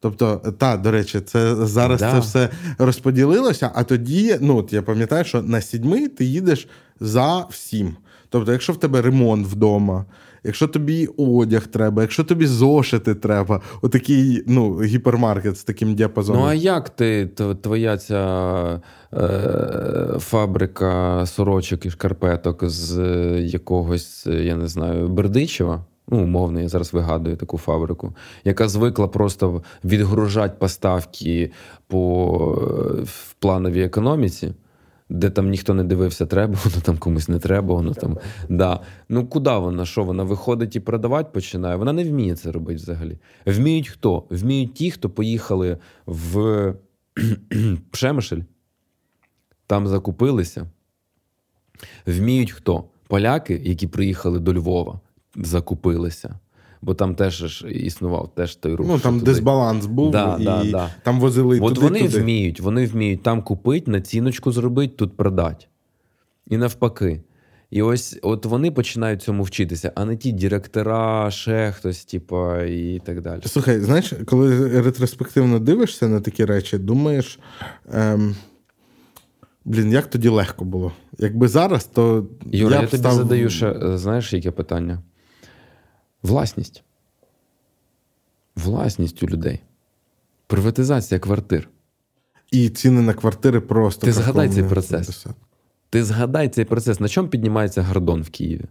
Тобто, та, до речі, це зараз Да. це все розподілилося, а тоді, ну от я пам'ятаю, що на сідьми ти їдеш за всім. Тобто, якщо в тебе ремонт вдома, якщо тобі одяг треба, якщо тобі зошити треба, отакий ну, гіпермаркет з таким діапазоном. Ну, а як ти, твоя ця е, фабрика сорочок і шкарпеток з е, якогось, е, я не знаю, Бердичева? Ну, умовно, я зараз вигадую таку фабрику, яка звикла просто відгружати поставки по е, в плановій економіці, де там ніхто не дивився, треба, воно там комусь не треба, воно там. Да. Ну куди вона? Що вона виходить і продавати починає? Вона не вміє це робити взагалі. Вміють хто? Вміють ті, хто поїхали в Пшемишель, там закупилися. Вміють хто? Поляки, які приїхали до Львова, закупилися. Бо там теж існував теж той рух. ну там туди. дисбаланс був, Да, і да, да. там возили От туди, вони туди. вміють, вони вміють там купити, націночку зробити, тут продати. І навпаки. І ось от вони починають цьому вчитися, а не ті директора, ще хтось, типа, і так далі. Слухай, знаєш, коли ретроспективно дивишся на такі речі, думаєш. Ем... Блін, як тоді легко було? Якби зараз, то. Юра, я, б тобі став- задаю ще, е, знаєш, яке питання? Власність. Власність у людей. Приватизація квартир. І ціни на квартири просто. Ти згадай цей процес. Ти згадай цей процес. На чому піднімається гордон в Києві?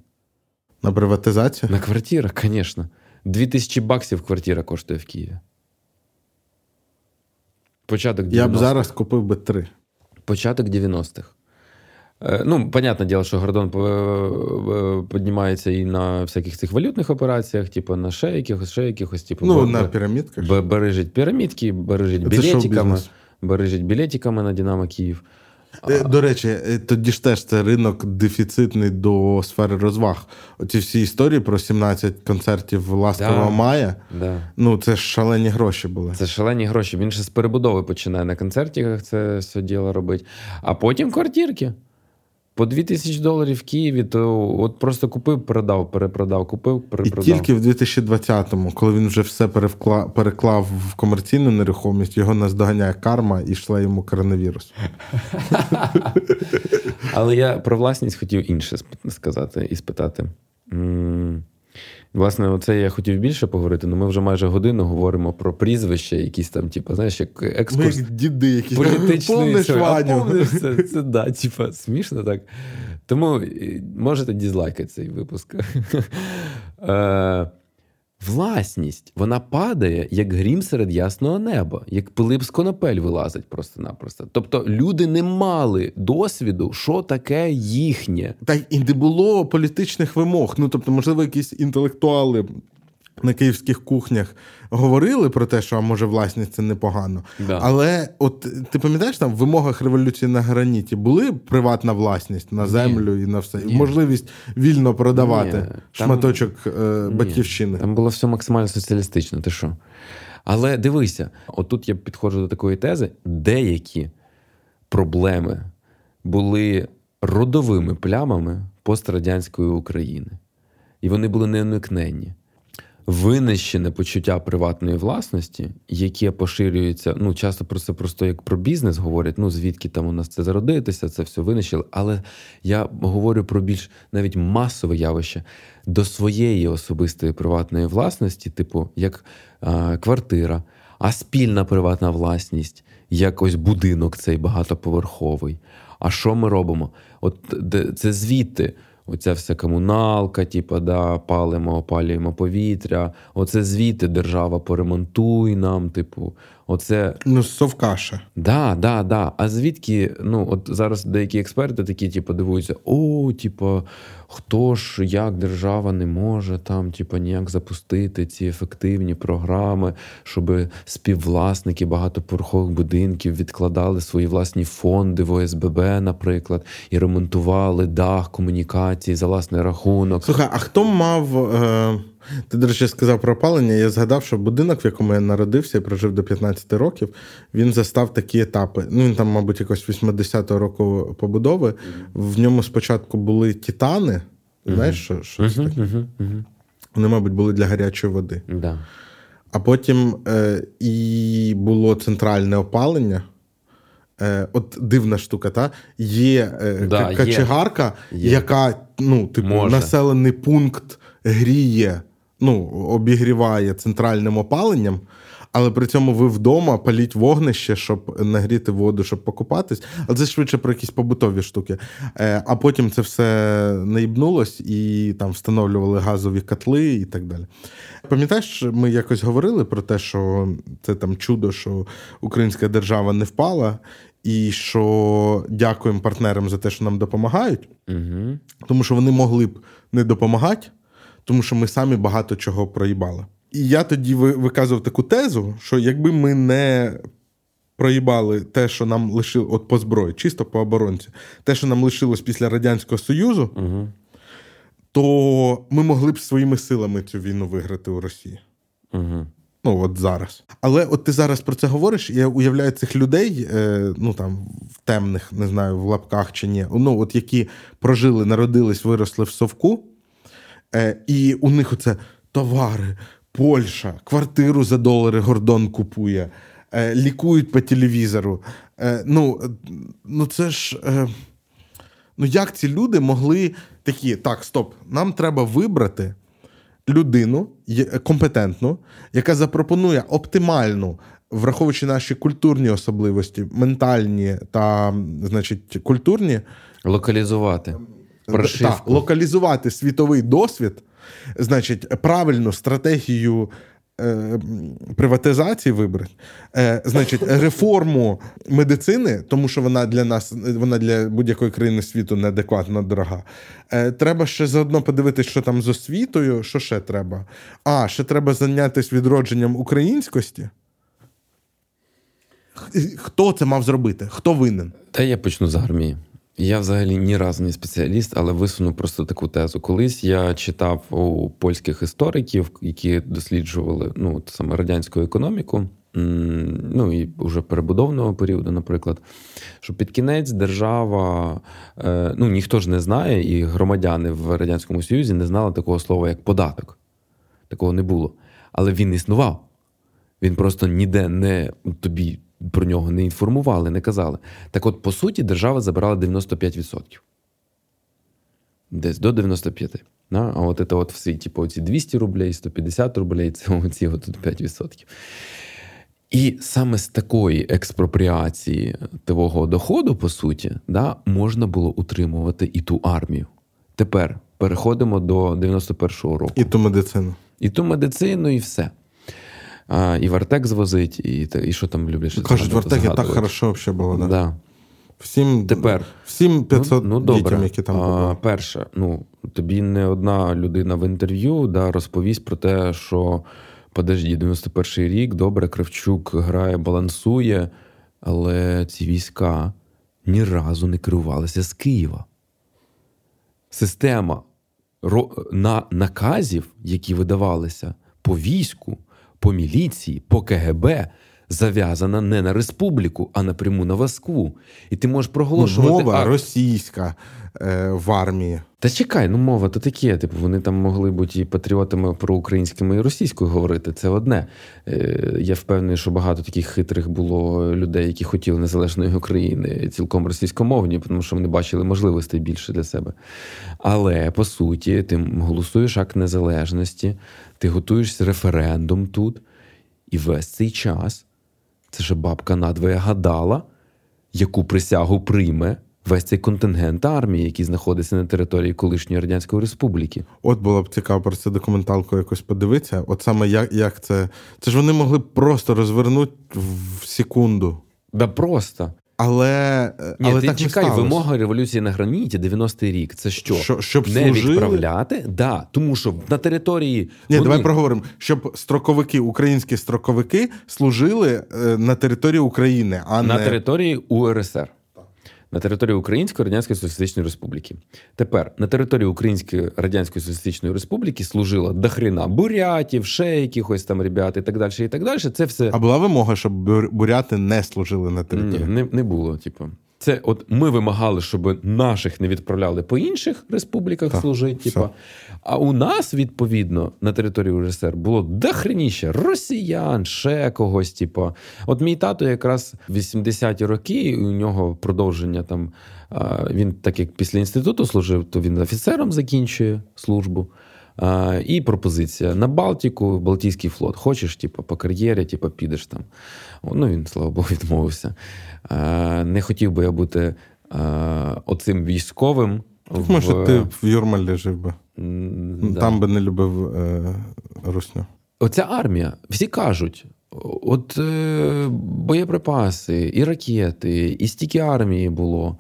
На приватизацію? На квартирах, звісно. Дві тисячі баксів квартира коштує в Києві. Початок 90-х. Я б зараз купив би три. Початок 90-х. Е, Ну, понятне діло, що Гордон е, піднімається і на всяких цих валютних операціях, типу на ще якихось, ще якихось, типу, Ну, бе- на пірамідках. бе- бережить пірамідки, бережить білетиками, бережить білетиками на Динамо Київ. Е, До речі, тоді ж теж це ринок дефіцитний до сфери розваг. Оці всі історії про 17 концертів Ласкового Да. мая. Да. Ну, це ж шалені гроші були. Це шалені гроші. Він ще з перебудови починає на концертиках це все діло робити. А потім квартирки. По 2 тисячі доларів в Києві, то от просто купив, продав, перепродав, купив, І перепродав. тільки в 2020-му, коли він вже все перевкла- переклав в комерційну нерухомість, його наздоганяє карма і йшла йому коронавірус. Але я про власність хотів інше сказати і спитати. Власне, оце я хотів більше поговорити, але ми вже майже годину говоримо про прізвища, якісь там, типу, знаєш, як Ми екскурс як діди, якісь політичний. Помниш це, це да, типу, смішно так. Тому е, можете дізлайкати цей випуск. Власність, вона падає, як грім серед ясного неба, як Пилип з конопель вилазить просто-напросто. Тобто люди не мали досвіду, що таке їхнє. Та й і не було політичних вимог. Ну, тобто, можливо, якісь інтелектуали на київських кухнях говорили про те, що а може власність це непогано. Да. Але от ти пам'ятаєш там в вимогах революції на граніті були приватна власність на землю і на все, і Ні. можливість вільно продавати Ні, шматочок е, Ні, батьківщини. Там було все максимально соціалістично, ти що? Але дивися, отут я підходжу до такої тези: деякі проблеми були родовими плямами пострадянської України. І вони були неуникненні. Винищене почуття приватної власності, яке поширюється, ну часто про це просто як про бізнес говорять, ну звідки там у нас це зародитися, це все винищили. Але я говорю про більш навіть масове явище до своєї особистої приватної власності, типу як а, квартира, а спільна приватна власність, як ось будинок цей багатоповерховий. А що ми робимо? От це звідти. Оця вся комуналка, типу, да, палимо, опалюємо повітря. Оце звідти держава поремонтуй нам, типу, оце. Ну, совкаша. Да, да, да. А звідки, ну, от зараз деякі експерти такі, типу, дивуються: о, типу, хто ж, як держава не може там, типу, ніяк запустити ці ефективні програми, щоб співвласники багатоповерхових будинків відкладали свої власні фонди в ОСББ, наприклад, і ремонтували дах комунікації за власний рахунок. Слухай, а хто мав. Е... Ти, до речі, сказав про опалення. Я згадав, що будинок, в якому я народився і прожив до 15 років, він застав такі етапи. Ну, він там, мабуть, якось 80-го року побудови. В ньому спочатку були титани. Знаєш, що, що це таке? Вони, мабуть, були для гарячої води. Да. А потім е, і було центральне опалення. Е, От дивна штука, та є е, Да, качегарка, Є. яка ну, типу, Може. населений пункт гріє, ну, обігріває центральним опаленням, але при цьому ви вдома паліть вогнище, щоб нагріти воду, щоб покупатись. Але це швидше про якісь побутові штуки. Е, а потім це все наїбнулось і там встановлювали газові котли і так далі. Пам'ятаєш, ми якось говорили про те, що це там чудо, що українська держава не впала, і що дякуємо партнерам за те, що нам допомагають, Угу. тому що вони могли б не допомагати, тому що ми самі багато чого проїбали. І я тоді виказував таку тезу, що якби ми не проїбали те, що нам лишило от по зброї, чисто по оборонці, те, що нам лишилось після Радянського Союзу, Угу. то ми могли б своїми силами цю війну виграти у Росії. Угу. Ну, от зараз. Але от ти зараз про це говориш, і я уявляю цих людей, е, ну там в темних, не знаю, в лапках чи ні, ну, от які прожили, народились, виросли в совку, е, і у них оце товари, Польща, квартиру за долари Гордон купує, е, лікують по телевізору. Е, ну, е, ну, це ж. Е, ну, як ці люди могли такі, так, стоп, нам треба вибрати людину компетентну, яка запропонує оптимальну, враховуючи наші культурні особливості, ментальні та, значить, культурні, Локалізувати. Та, Прошивку. локалізувати світовий досвід, значить, правильну стратегію. е, Приватизації вибрати, е, значить, реформу медицини, тому що вона для нас, вона для будь-якої країни світу неадекватно дорога. Е, треба ще заодно подивитися, що там з освітою. Що ще треба? А, ще треба зайнятися відродженням українськості. Хто це мав зробити? Хто винен? Та я почну з армії. Я взагалі ні разу не спеціаліст, але висуну просто таку тезу. Колись я читав у польських істориків, які досліджували ну, саме радянську економіку, ну і вже перебудовного періоду, наприклад, що під кінець держава, е, ну ніхто ж не знає, і громадяни в Радянському Союзі не знали такого слова, як податок. Такого не було. Але він існував. Він просто ніде не тобі про нього не інформували, не казали. Так от, по суті, держава забирала 95%. Десь до 95%. Да? А от це от всі, типу, оці 200 рублей, 150 рублей, це оці от 5%. І саме з такої експропріації твого доходу, по суті, да, можна було утримувати і ту армію. Тепер переходимо до 91-го року. І ту медицину. І ту медицину, і все. А, і Вартек звозить, і, і що там люблять? Кажуть, Вартек і так хорошо взагалі було. Да. Да. Всім, Тепер. всім 500 ну, ну, добре. дітям, які там а, перше, ну, тобі не одна людина в інтерв'ю да, розповість про те, що подожді, 91-й рік, добре, Кравчук грає, балансує, але ці війська ні разу не керувалися з Києва. Система на наказів, які видавалися по війську, по міліції, по КГБ, зав'язана не на республіку, а напряму на Москву. І ти можеш Ну, проголошувати. мова акт. російська е, в армії. Та чекай, ну мова то таке. Типу, вони там могли бути і патріотами проукраїнськими і російською говорити. Це одне. Е, я впевнений, що багато таких хитрих було людей, які хотіли незалежної України, цілком російськомовні, тому що вони бачили можливостей більше для себе. Але по суті, ти голосуєш акт незалежності, ти готуєшся референдум тут, і весь цей час це ж бабка надвоє гадала, яку присягу прийме весь цей контингент армії, який знаходиться на території колишньої радянської республіки. От було б цікаво про це документалку якось подивитися. От саме як як це. Це ж вони могли просто розвернути в секунду. Да просто. Але Ні, але ти так чекай, вимога революції на граніті 90-й рік. Це що? Що- щоб не служили? відправляти? Да, тому що на території Ні, вони- давай проговоримо, щоб строковики, українські строковики служили е, на території України, а на не території УРСР. На території Української Радянської Соціалістичної Республіки. Тепер на території Української Радянської Соціалістичної Республіки служила дохрена бурятів, ще якихось там ребят і так далі. І так далі. Це все а була вимога, щоб бур- буряти не служили на Ні, території. не, не було. Типу, це от ми вимагали, щоб наших не відправляли по інших республіках служити. Типу. А у нас, відповідно, на території УРСР було дохреніще росіян, ще когось. Типу. От мій тато якраз 80-ті роки, і у нього продовження там. Він, так як після інституту служив, то він офіцером закінчує службу. А, і пропозиція на Балтику, Балтійський флот. Хочеш, типу, по кар'єрі, типу, підеш там. Ну, він, слава Богу, відмовився. А, не хотів би я бути а, оцим військовим. Так, Може, ти в Юрмалі жив би. Да. Там би не любив е, русню. Оця армія, всі кажуть: от е, боєприпаси, і ракети, і стільки армії було.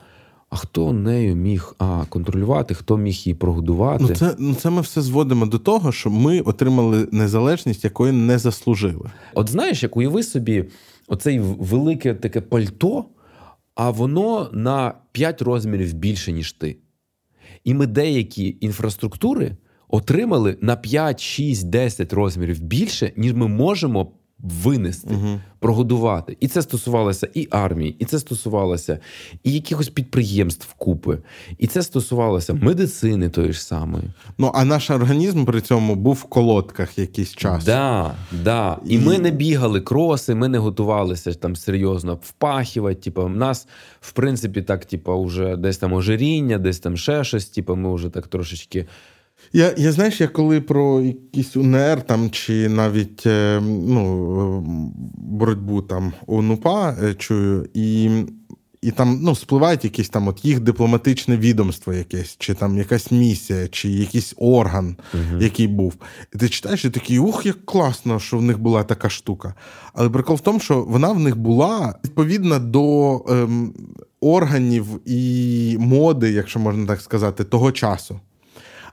А хто нею міг а, контролювати, хто міг її прогодувати? Ну це, ну, це ми все зводимо до того, що ми отримали незалежність, якої не заслужили. От знаєш, як уяви собі оцей велике таке пальто, а воно на 5 розмірів більше, ніж ти. І ми деякі інфраструктури отримали на 5, 6, 10 розмірів більше, ніж ми можемо винести, прогодувати. І це стосувалося і армії, і це стосувалося і якихось підприємств вкупи, і це стосувалося медицини тої ж самої. Ну а наш організм при цьому був в колодках якийсь час. Да, да. І, І- ми не бігали кроси, ми не готувалися там серйозно впахівати. Типу, в нас, в принципі, так, типу, вже десь там ожиріння, десь там ще щось. Типу, ми вже так трошечки. Я, я знаєш, я коли про якийсь УНР там чи навіть е, ну, е, боротьбу там УНУПА е, чую, і, і там ну, спливають якісь там от їх дипломатичне відомство якесь, чи там якась місія, чи якийсь орган, який був. І ти читаєш і такий, ух, як класно, що в них була така штука. Але прикол в тому, що вона в них була відповідна до ем, органів і моди, якщо можна так сказати, того часу.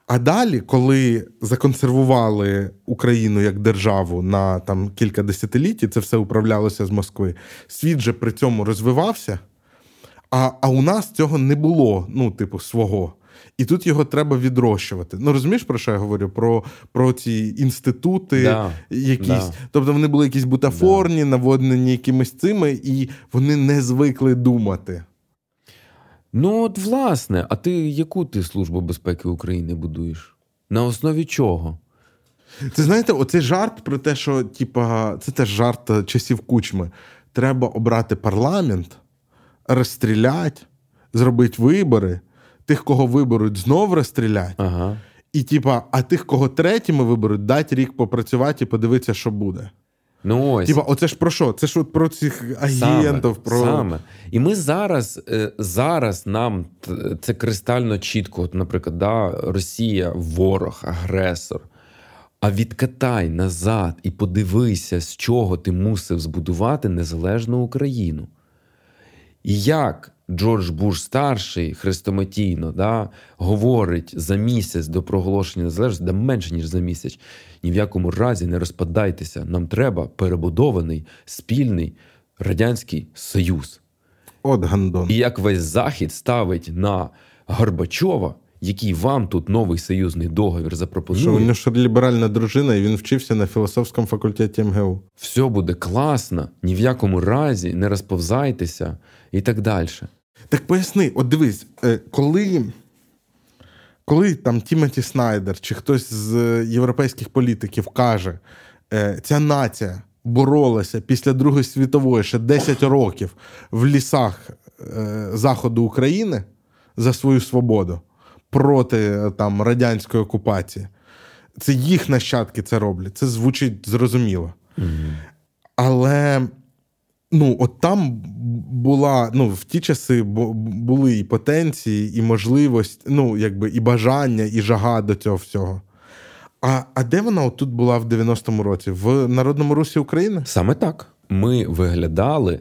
А далі, коли законсервували Україну як державу на там кілька десятиліть, і це все управлялося з Москви, світ же при цьому розвивався, а, а у нас цього не було, ну, типу, свого. І тут його треба відрощувати. Ну розумієш, про що я говорю? Про, про ці інститути, Да, якісь. да. Тобто вони були якісь бутафорні, наводнені якимись цими, і вони не звикли думати. Ну, от, власне, а ти яку ти службу безпеки України будуєш? На основі чого? Це знаєте, оцей жарт про те, що типа, це теж жарт е, часів кучми. Треба обрати парламент, розстріляти, зробити вибори, тих, кого виберуть, знов розстрілять. Ага. І, типа, а тих, кого третіми виберуть, дати рік попрацювати і подивитися, що буде. Ну ось. Типа, оце ж про що? Це ж от про цих агентів, Саме, про саме. І ми зараз, е, зараз нам це кристально чітко. От, наприклад, да, Росія ворог, агресор. А відкатай назад і подивися, з чого ти мусив збудувати незалежну Україну. І як Джордж Буш старший хрестоматійно да, говорить за місяць до проголошення незалежності, да менше ніж за місяць. Ні в якому разі не розпадайтеся. Нам треба перебудований спільний радянський союз. от гандон. І як весь захід ставить на Горбачова, який вам тут новий союзний договір Що у запропонує, нього ж ліберальна дружина, і він вчився на філософському факультеті МГУ. все буде класно, ні в якому разі не розповзайтеся і так далі. Так поясни, от дивись, е, коли, коли там Тімоті Снайдер чи хтось з європейських політиків каже, е, ця нація боролася після Другої світової ще 10 років в лісах е, заходу України за свою свободу проти там радянської окупації. Це їх нащадки це роблять. Це звучить зрозуміло. Але Ну, от там була, ну, в ті часи були і потенції, і можливість, ну, якби і бажання, і жага до цього всього. А а де вона тут була в 90-му році? В Народному Русі України? Саме так. Ми виглядали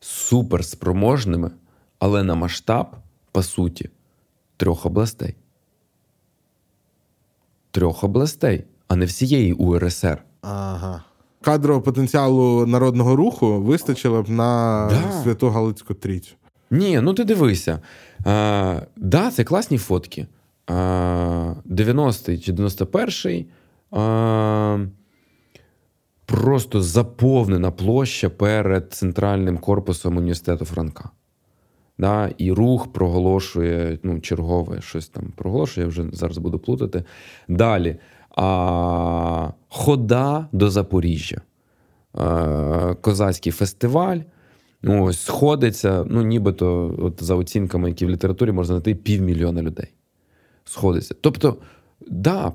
суперспроможними, але на масштаб, по суті, трьох областей. Трьох областей, а не всієї УРСР. Ага. Кадрового потенціалу народного руху вистачило б на да. святу Галицьку трійцю. Ні, ну ти дивися. А, Да, це класні фотки. 90-й чи 91-й просто заповнена площа перед центральним корпусом університету Франка. Да, І рух проголошує, ну, чергове щось там проголошує, я вже зараз буду плутати. Далі. А, Хода до Запоріжжя. А, Козацький фестиваль. Ось, Сходиться, ну, нібито, от за оцінками, які в літературі можна знайти півмільйона людей сходиться. Тобто, да,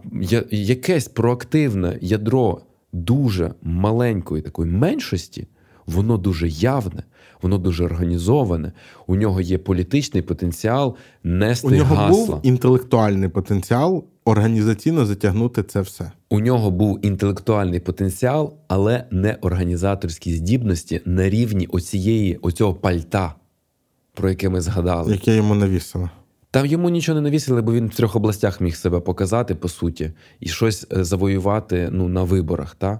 якесь проактивне ядро дуже маленької такої меншості, воно дуже явне, воно дуже організоване. У нього є політичний потенціал нести У нього гасла. був інтелектуальний потенціал організаційно затягнути це все. У нього був інтелектуальний потенціал, але не організаторські здібності на рівні оцієї, оцього пальта, про яке ми згадали. Яке йому навісило. Там йому нічого не навісили, бо він в трьох областях міг себе показати, по суті, і щось е, завоювати ну, на виборах. Та?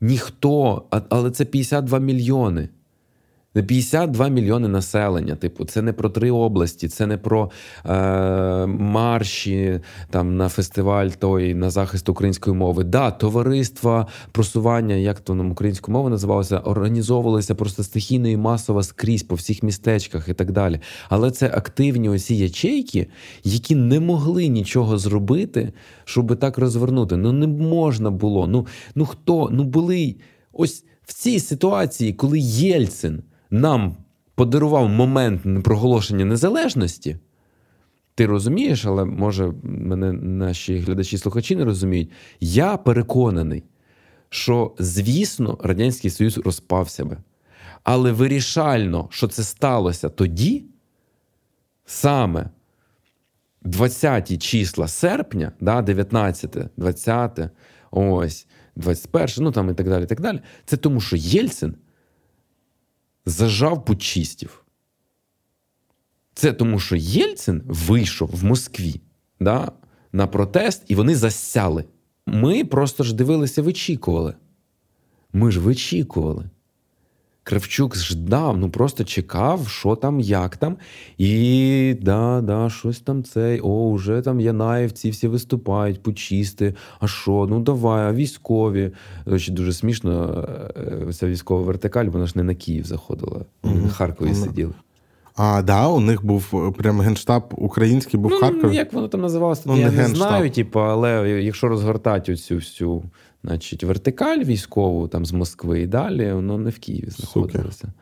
Ніхто, але це 52 мільйони. 52 мільйони населення. Типу, це не про три області, це не про е, марші там на фестиваль той на захист української мови. Да, товариства просування, як то нам українську мову називалося, організовувалися просто стихійно і масово скрізь по всіх містечках і так далі. Але це активні осі ячейки, які не могли нічого зробити, щоб так розвернути. Ну не можна було. Ну, Ну хто? Ну були ось в цій ситуації, коли Єльцин нам подарував момент проголошення незалежності. Ти розумієш, але може мене наші глядачі-слухачі не розуміють. Я переконаний, що, звісно, Радянський Союз розпався би. Але вирішально, що це сталося тоді, саме 20 числа серпня, да, 19, 20, ось, 21, ну там і так далі. і так далі, Це тому, що Єльцин зажав путчистів. Це тому, що Єльцин вийшов в Москві да, на протест, і вони засяли. Ми просто ж дивилися, вичікували. Ми ж вичікували. Кравчук ждав, ну просто чекав, що там, як там. І да, да, щось там цей. О, вже там Янаєвці всі виступають, почисти. А що? Ну давай, а військові. Речі, дуже смішно, е, ця військова вертикаль, вона ж не на Київ заходила. Mm-hmm. На Харкові сиділи. А, да, у них був е, прям генштаб український, був ну, в Харкові. Як воно там називалося? Ну, я не, не знаю, типу, але якщо розгортати оцю всю значить, вертикаль військову там з Москви і далі, воно не в Києві знаходилося.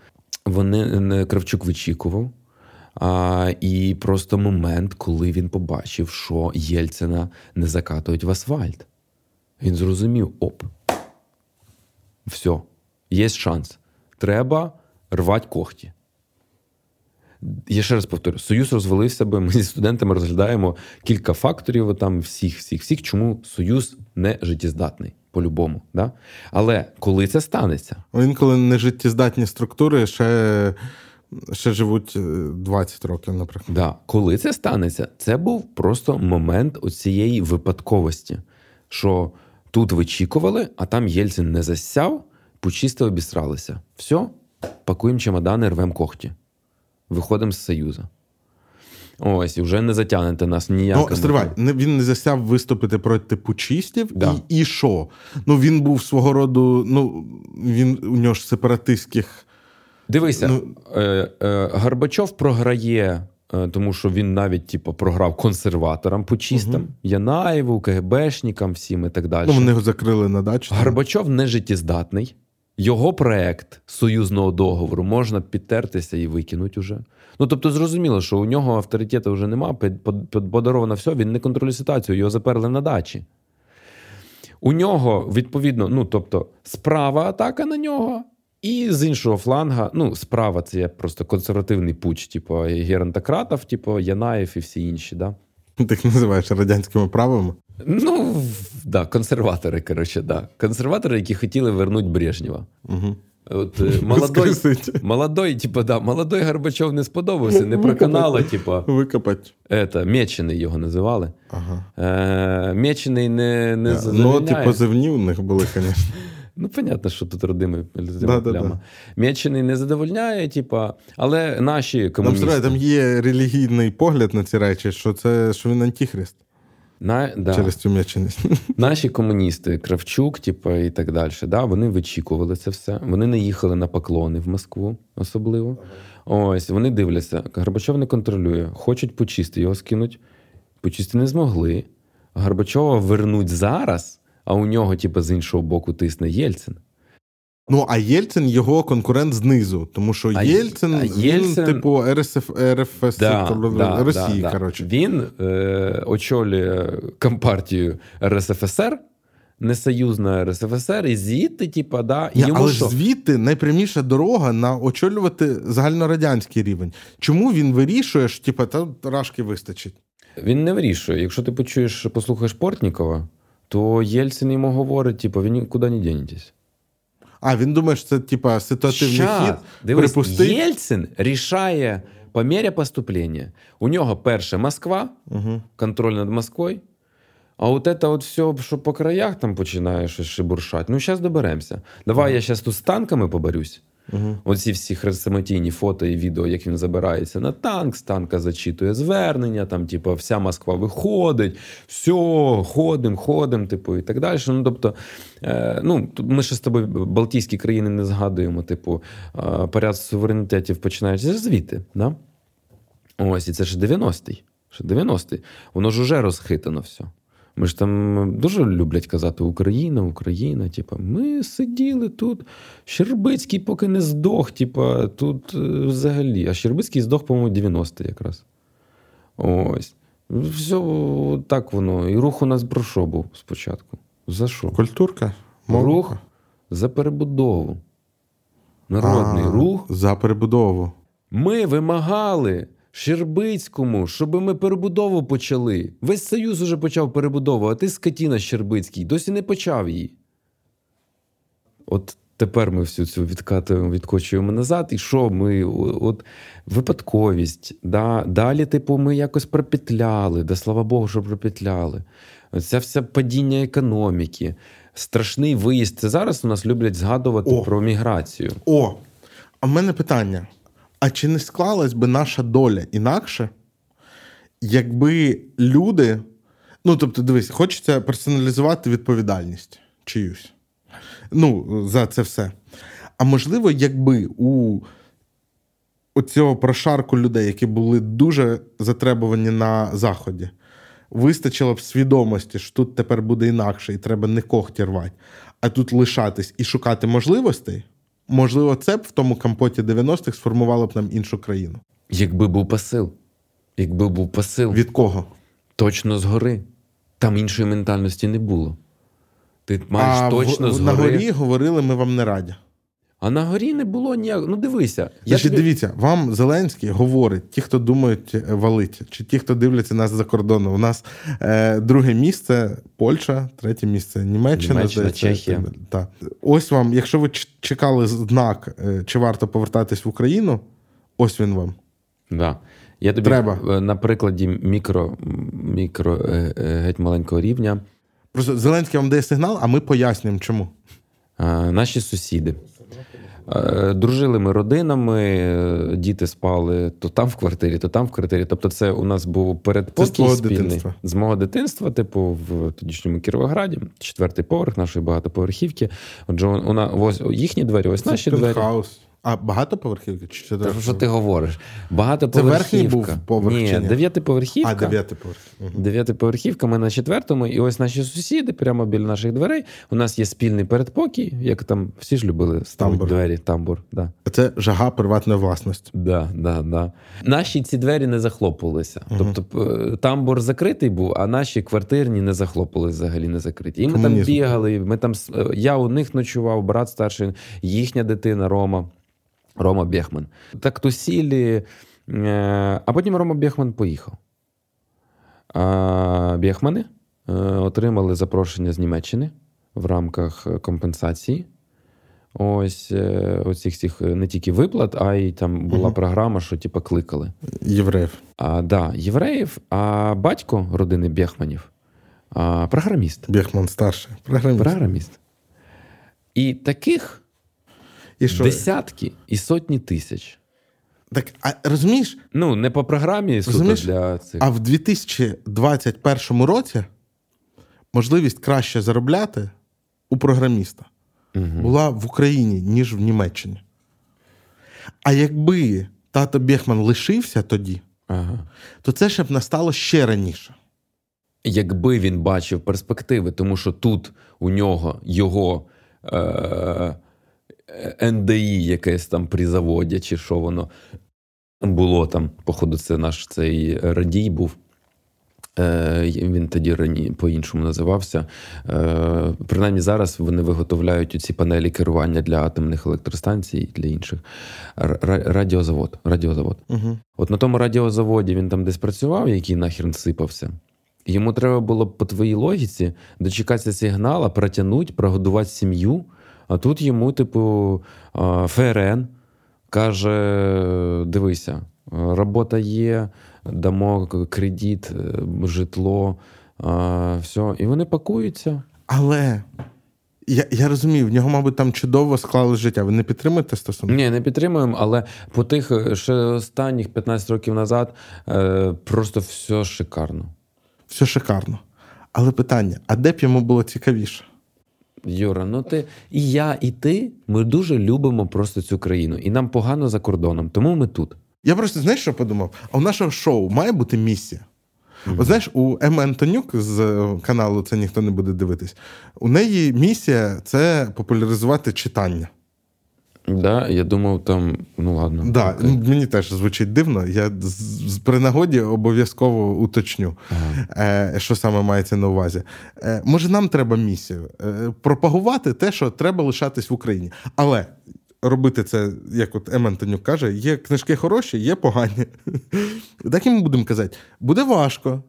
Вони Кравчук вичікував. А, І просто момент, коли він побачив, що Єльцина не закатують в асфальт. Він зрозумів: оп, все, є шанс. Треба рвати когті. Я ще раз повторю: Союз розвалився би. Ми зі студентами розглядаємо кілька факторів там всіх, всіх, всіх, чому Союз не життєздатний по-любому. Да? Але коли це станеться? Інколи нежиттєздатні структури ще ще живуть 20 е, років, наприклад. Да. Коли це станеться, це був просто момент оцієї випадковості, що тут вичікували, а там Єльцин не засяв, почисто обісралися. Все, пакуємо чемодани, рвемо когті. Виходимо з Союзу. Ось, і вже не затягнете нас ніяк. Ну, стривай, він не засяв виступити проти пучистів, да. і і що? Ну, він був свого роду, ну, він у нього ж сепаратистських. Дивися, ну... е, е, Горбачов програє, е, тому що він навіть типу, програв консерваторам пучистам, угу. Янаєву, КГБшникам, всім і так далі. Ну, Вони його закрили на дачу. Горбачов не життєздатний. Його проект союзного договору можна підтертися і викинути уже. Ну тобто, зрозуміло, що у нього авторитету вже нема, подаровано все, він не контролює ситуацію, його заперли на дачі. У нього, відповідно, ну тобто, справа атака на нього І з іншого фланга, ну, справа це є просто консервативний пуч, типу Геронтократов, типу Янаєв і всі інші. Да? Ти їх називаєш радянськими правами? Ну, да, консерватори, коротше, да. Консерватори, які хотіли вернути Брежнєва. Угу. От, е, молодой, молодой, типу, да, молодой Горбачов не сподобався, не проканало, типу, Викопать. это, Мечений його називали. Ага. Е, Мечений не, не Ну, задовольняє. ті позивні у них були, звісно. Ну, понятно, що тут родимий Да, да, да. Мечений не задовольняє, типа, але наші Там, комуністи. справді, там є релігійний погляд на ці речі, що це що він антихрист на, да, через цю м'яченість. Наші комуністи, Кравчук, типа, і так далі, да, вони вичікували це все. Вони не їхали на поклони в Москву, особливо. Ось вони дивляться. Горбачов не контролює. Хочуть почисти, його скинуть. Почисти не змогли. Горбачова вернуть зараз, а у нього, типа, з іншого боку, тисне Єльцин. Ну, а Єльцин його конкурент знизу, тому що А Єльцин, а він, типу, РСФ, РФС Росії, да. коротше. Він е, очолює компартію РСФСР, несоюзна РСФСР, і звідти, типа, да, і Ні, йому але що? звідти найпряміша дорога на очолювати загальнорадянський рівень. Чому він вирішує, що типу, та рашки вистачить? Він не вирішує. Якщо ти почуєш, послухаєш Портнікова, то Єльцин йому говорить, типу, ви нікуди не дінетесь. А він думає, що це типа ситуативний Щас, хід. дивись, припустить. Єльцин рішає по мірі поступлення. У нього перше Москва, Угу. контроль над Москвою. А от це от все, що по краях там починає щось шибуршати. Ну, зараз доберемося. Давай я зараз тут з танками поборюсь. Угу. Оці всі хрестоматійні фото і відео, як він забирається на танк, з танка зачитує звернення, там, типу, вся Москва виходить, все, ходимо, ходимо, типу, і так далі. Ну, тобто, е, ну, ми ще з тобою Балтійські країни не згадуємо, типу, е, поряд суверенітетів починається звідти. Да? Ось, і це ж 90-й. 90-й. Воно ж уже розхитано все. Ми ж там дуже люблять казати Україна, Україна. Типа, ми сиділи тут. Щербицький поки не здох, типа, тут е, взагалі. А Щербицький здох, по-моєму, 90 якраз. Ось. Все так воно. І рух у нас про що був спочатку? За що? Культурка? Рух за перебудову. Народний А, рух За перебудову. ми вимагали Щербицькому, щоб ми перебудову почали. Весь Союз уже почав перебудову, а ти скотіна Щербицький, досі не почав її. От тепер ми всю цю відкатуємо, відкочуємо назад. І що ми? От випадковість. Да? Далі, типу, ми якось пропетляли. Да слава Богу, що пропетляли. Це все падіння економіки. Страшний виїзд. Це зараз у нас люблять згадувати О. про міграцію. О, а в мене питання: а чи не склалась би наша доля інакше, якби люди. Ну, тобто, дивись, хочеться персоналізувати відповідальність чиюсь. Ну, за це все. А можливо, якби у оцього прошарку людей, які були дуже затребувані на Заході, вистачило б свідомості, що тут тепер буде інакше, і треба не когті рвати, а тут лишатись і шукати можливостей, можливо, це б в тому компоті 90-х сформувало б нам іншу країну. Якби був посил. Якби був посил. Від кого? Точно згори. Там іншої ментальності не було. Ти маєш а точно в, згори. на горі говорили, ми вам не раді. А на горі не було ніяк. Ну дивися. Я Значить, тобі- дивіться, вам Зеленський говорить, ті, хто думають е, валити, чи ті, хто дивляться нас за кордоном. У нас е, друге місце Польща, третє місце Німеччина, Німеччина, Чехія. Так. Ось вам, якщо ви чекали знак, е, чи варто повертатись в Україну, ось він вам. Да. Я тобі Треба. е, на прикладі мікро, мікро е, е, геть маленького рівня. Просто Зеленський вам дає сигнал, а ми пояснюємо, чому. Е, Наші сусіди. Е, Дружили ми родинами, е, діти спали то там в квартирі, то там в квартирі. Тобто, це у нас був Це з передпокій спільний. дитинства. З мого дитинства, типу, в тодішньому Кіровограді, четвертий поверх нашої багатоповерхівки. Отже, у на ось їхні двері, ось наші двері. пентхаус. А багатоповерхівка? Чи це Та що ти говориш? Це Багатоповерхівка. верхній був поверх Ні, дев'ятиповерхівка. А, дев'ятий поверх. Дев'ятиповерхівка, ми на четвертому, і ось наші сусіди прямо біля наших дверей. У нас є спільний передпокій, як там всі ж любили ставити Тамбур. двері, тамбур. Да. Це жага приватної власності. Да, да, да. Наші ці двері не захлопувалися. Тобто е, тамбур закритий був, а наші квартирні не захлопувалися взагалі не закриті. І ми там бігали. Ми там я у них ночував, брат старший, їхня дитина Рома. Рома Бєхман. Так тусілі, е, а потім Рома Бєхман поїхав. А Бєхмани е, отримали запрошення з Німеччини в рамках компенсації. Ось е, оцих всіх не тільки виплат, а й там була Мгм. програма, що типу, кликали. Євреїв. А, да, євреїв, а батько родини Бєхманів а, програміст. Бєхман старший. Програміст. Програміст. І таких І що? десятки і сотні тисяч. Так, а розумієш, Ну, не по програмі суто Розумієш, для цих. а в 2021 році можливість краще заробляти у програміста Мгм. була в Україні, ніж в Німеччині. А якби тато Бєхман лишився тоді, Ага. то це ще б настало ще раніше. Якби він бачив перспективи, тому що тут у нього його е- НДІ якесь там при заводі, чи що воно було там, походу, це наш цей радій був. Е, Він тоді рані по-іншому називався. Е, Принаймні зараз вони виготовляють ці панелі керування для атомних електростанцій і для інших. Радіозавод. Радіозавод. Угу. От на тому радіозаводі він там десь працював, який нахрен сипався. Йому треба було по твоїй логіці дочекатися сигнала, протягнути, прогодувати сім'ю. А тут йому, типу, ФРН каже: дивися, робота є, дамо кредит, е, житло, все. І вони пакуються. Але я, я розумію, в нього, мабуть, там чудово склали життя. Ви не підтримуєте стосунки? Ні, не підтримуємо, але по тих е, ще останніх 15 років назад е, просто все шикарно. Все шикарно. Але питання: а де б йому було цікавіше? Юра, ну ти і я, і ти. Ми дуже любимо просто цю країну, і нам погано за кордоном, тому ми тут. Я просто знаєш, що подумав? А у нашого шоу має бути місія. От знаєш, у Еми Антонюк з е, каналу Це ніхто не буде дивитись. У неї місія це популяризувати читання. Да, я думав, там, ну ладно. Да, окей. ну, мені теж звучить дивно. Я при нагоді обов'язково уточню, Ага. е, що саме мається на увазі. Е, може, нам треба місію е, пропагувати те, що треба лишатись в Україні. Але робити це, як от Ем Антонюк каже, є книжки хороші, є погані. Так і ми будемо казати, буде важко.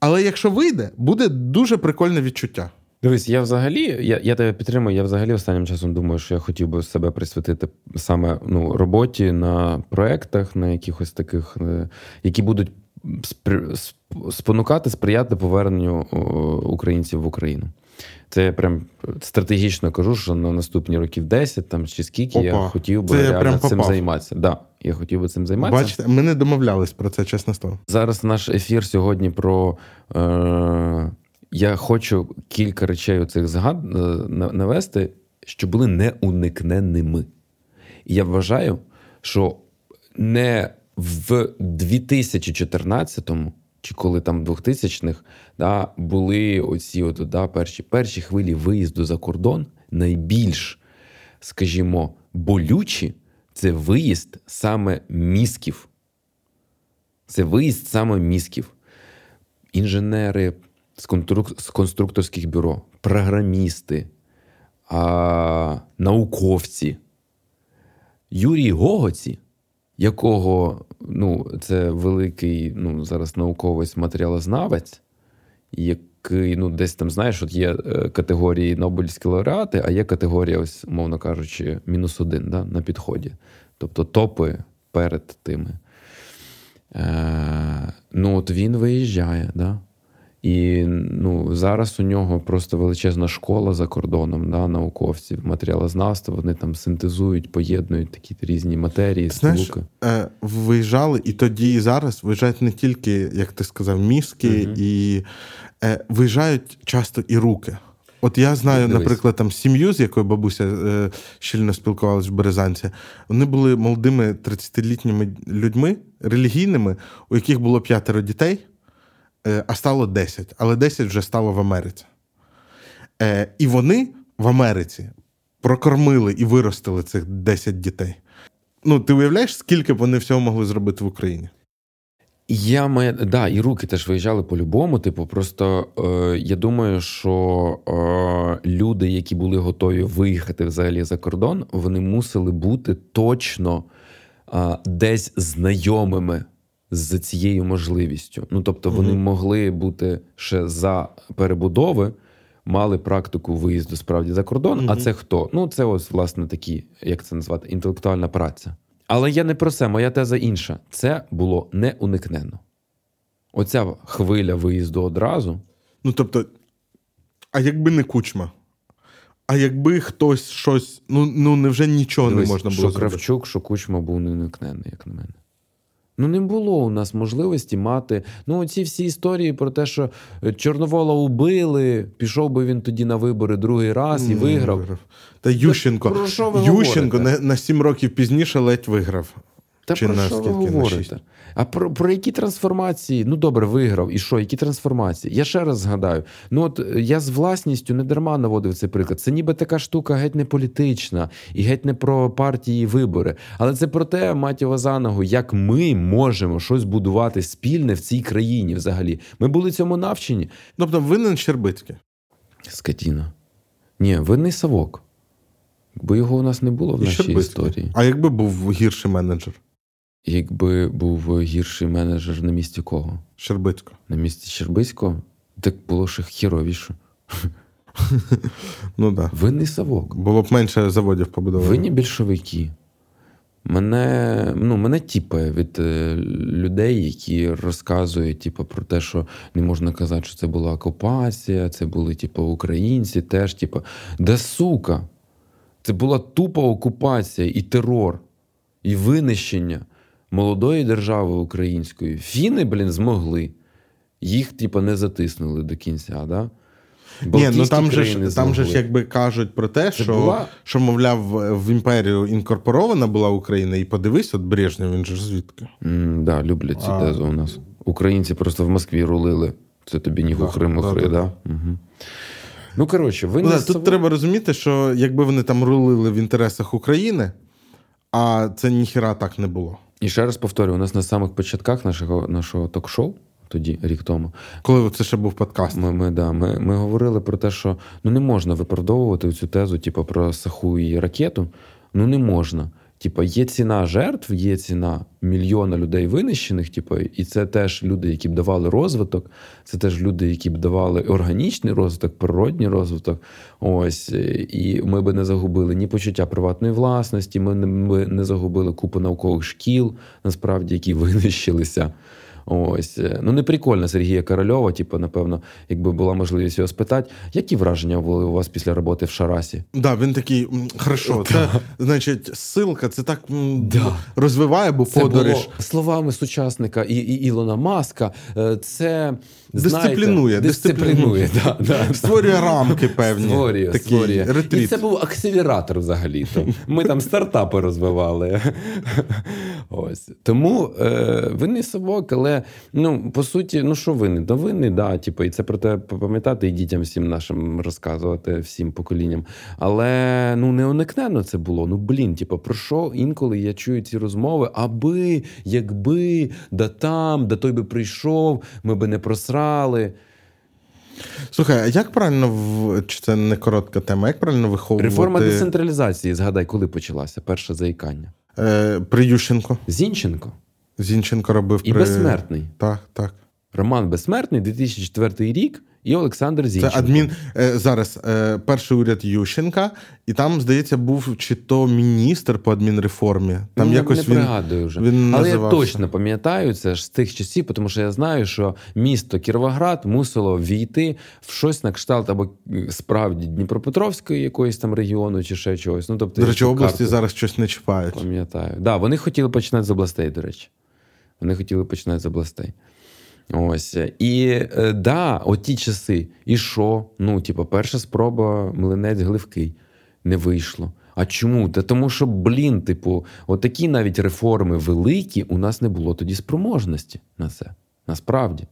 Але якщо вийде, буде дуже прикольне відчуття. Дивись, я взагалі, я, я тебе підтримую. Я взагалі останнім часом думаю, що я хотів би себе присвятити саме ну, роботі на проектах, на якихось таких, е, які будуть спонукати, сприяти поверненню українців в Україну. Це я прям стратегічно кажу, що на наступні років 10 там чи скільки я хотів би я прям цим займатися. Да, я хотів би цим займатися. Бачите, ми не домовлялись про це, чесне слово. Зараз наш ефір сьогодні про. Е, я хочу кілька речей оцих згад е, навести, що були неуникненними. І я вважаю, що не в 2014-му, чи коли там 2000-х, да, були оці от, да, перші, перші хвилі виїзду за кордон найбільш, скажімо, болючі це виїзд саме мізків. Це виїзд саме мізків. Інженери з, конструк... з конструкторських бюро, програмісти, а... науковці. Юрій Гогоці, якого ну, це великий ну, зараз науковець матеріалознавець, який ну, десь там, знаєш, от є е, категорії Нобелівські лауреати, а є категорія, ось, умовно кажучи, мінус один да, на підході. Тобто топи перед тими. Е, ну, от він виїжджає, да? І ну, зараз у нього просто величезна школа за кордоном, да, науковців, матеріалознавства. Вони там синтезують, поєднують такі різні матерії, Знаєш, сполуки. е, виїжджали і тоді, і зараз виїжджають не тільки, як ти сказав, мізки, Мгм. і е, виїжджають часто і руки. От я знаю, Дивись. наприклад, там сім'ю, з якою бабуся е, щільно спілкувалася в Березанці. Вони були молодими 30-літніми людьми, релігійними, у яких було п'ятеро дітей, а стало 10. Але 10 вже стало в Америці. Е, і вони в Америці прокормили і виростили цих 10 дітей. Ну, ти уявляєш, скільки б вони всього могли зробити в Україні? Я має, да, і руки теж виїжджали по-любому. Типу, просто е, я думаю, що е, люди, які були готові виїхати взагалі за кордон, вони мусили бути точно е, десь знайомими з цією можливістю. Ну тобто, вони Мгм. могли бути ще за перебудови, мали практику виїзду справді за кордон. А це хто? Ну, це ось власне такі, як це назвати, інтелектуальна праця. Але я не про це, моя теза інша. Це було неуникненно. Оця хвиля виїзду одразу. Ну, тобто, а якби не кучма? А якби хтось щось, ну, ну невже нічого Дивись, не можна що було зробити? Кравчук, що Кучма був неуникненний, як на мене. Ну, не було у нас можливості мати. Ну, ці всі історії про те, що е, Чорновола убили, пішов би він тоді на вибори другий раз і виграв. Та Ющенко. про що ви Ющенко говорите? на, на сім років пізніше ледь виграв. Та Чи про на що ви скільки? На шість? А про, про які трансформації? Ну добре, виграв. І що? Які трансформації? Я ще раз згадаю: ну от е, я з власністю не дарма наводив цей приклад. Це ніби така штука геть не політична і геть не про партії і вибори. Але це про те, мать його за ногу, як ми можемо щось будувати спільне в цій країні взагалі. Ми були цьому навчені. Тобто винен Щербицький. Скотіна. Ні, винний Савок. Якби його у нас не було в нашій історії. А якби був гірший менеджер Якби був гірший менеджер на місці кого? Щербицького? На місці Щербиського? Так було ще хіровіше. Ну. Да. Винний Савок. Було б менше заводів побудовано. Винні більшовики. Мене, ну, мене тіпає від е, людей, які розказують типу, про те, що не можна казати, що це була окупація, це були типу, українці теж. Типу, да сука! Це була тупа окупація і терор, і винищення молодої держави української. Фіни, блін, змогли. Їх, типу, не затиснули до кінця. Да? Ні, ну там же ж там же ж якби кажуть про те, Це що, була- що мовляв, в імперію інкорпорована була Україна, і подивись, от Брежнєв, він же ж звідки? М, да, люблять цю А. тезу у нас. Українці просто в Москві рулили. Це тобі ні Да, хухри мухри, да, да, да, Угу. Ну, коротше, ви Ну, не да, тут треба розуміти, що якби вони там рулили в інтересах України, а це ніхіра так не було. І ще раз повторю: у нас на самих початках нашого, нашого ток-шоу, тоді, рік тому, Коли це ще був подкаст. ми, ми, да, ми, ми говорили про те, що ну, не можна виправдовувати цю тезу, типу, про саху і ракету. Ну, не можна. Типа, є ціна жертв, є ціна мільйона людей винищених, типу, і це теж люди, які б давали розвиток, це теж люди, які б давали органічний розвиток, природній розвиток. Ось і ми би не загубили ні почуття приватної власності, ми не, ми не загубили купу наукових шкіл, насправді, які винищилися. Ось ну не прикольно Сергія Корольова. Типу, напевно, якби була можливість його спитати, які враження були у вас після роботи в Шарасі? Да, він такий, хорошо, це значить, ссылка, це так Да. розвиває, бо Це подорож. було словами сучасника і, і Ілона Маска. е, Це Дисциплінує, дисциплінує. Да, да, Створює рамки певні. Створює, Такий створює. ретріт. І це був акселератор взагалі-то. Ми там стартапи розвивали. Ось. Тому е, винний совок, але ну, по суті, ну що винний? Да винний, да, типу, і це про те пам'ятати і дітям всім нашим розказувати, всім поколінням. Але ну не уникненно це було. Ну блін, типу, про що інколи я чую ці розмови, аби, якби, да там, да той би прийшов, ми би не просрали. Слухай, а як правильно в чи це не коротка тема? Як правильно виховувати Реформа децентралізації, згадай, коли почалася перше заїкання. е, при Ющенко? Зінченко Зінченко робив і при... безсмертний. Так, так. Роман Безсмертний, 2004 рік, і Олександр Зінченко. Це адмін е, зараз е, перший уряд Ющенка, і там, здається, був чи то міністр по адмінреформі. Там Ну, якось не він, пригадую вже. він Але я точно пам'ятаю це ж з тих часів, тому що я знаю, що місто Кіровоград мусило війти в щось на кшталт або е, справді Дніпропетровської якоїсь там регіону, чи ще чогось. Ну, тобто, До речі, області карту зараз щось не чіпають. Пам'ятаю. Да, вони хотіли починати з областей, до речі. Вони хотіли починати з областей. Ось. І е, да, от ті часи. І що? Ну, типу, перша спроба млинець гливкий. Не вийшло. А чому? Та тому що, блін, типу, отакі навіть реформи великі, у нас не було тоді спроможності на це. Насправді.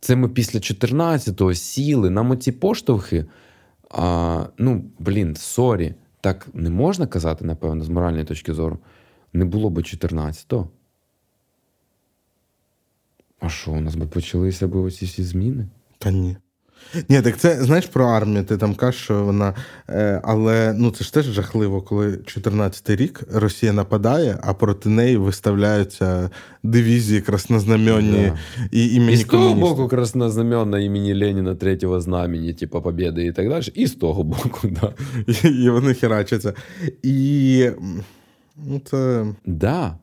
Це ми після 14-го сіли, нам оці поштовхи. А, Ну, блін, sorry, так не можна казати, напевно, з моральної точки зору. Не було б 14-го. А що, у нас би почалися б оці всі зміни? Та ні. Ні, так це знаєш про армію, ти там кажеш, що вона. Е, але ну це ж теж жахливо, коли 14-й рік Росія нападає, а проти неї виставляються дивізії краснознам'янні Да. і імені І з того боку краснознаменна імені Леніна третього знамені, типу Побєди і так далі. І з того боку, да. І, і вони херачаться. І ну, це. Да.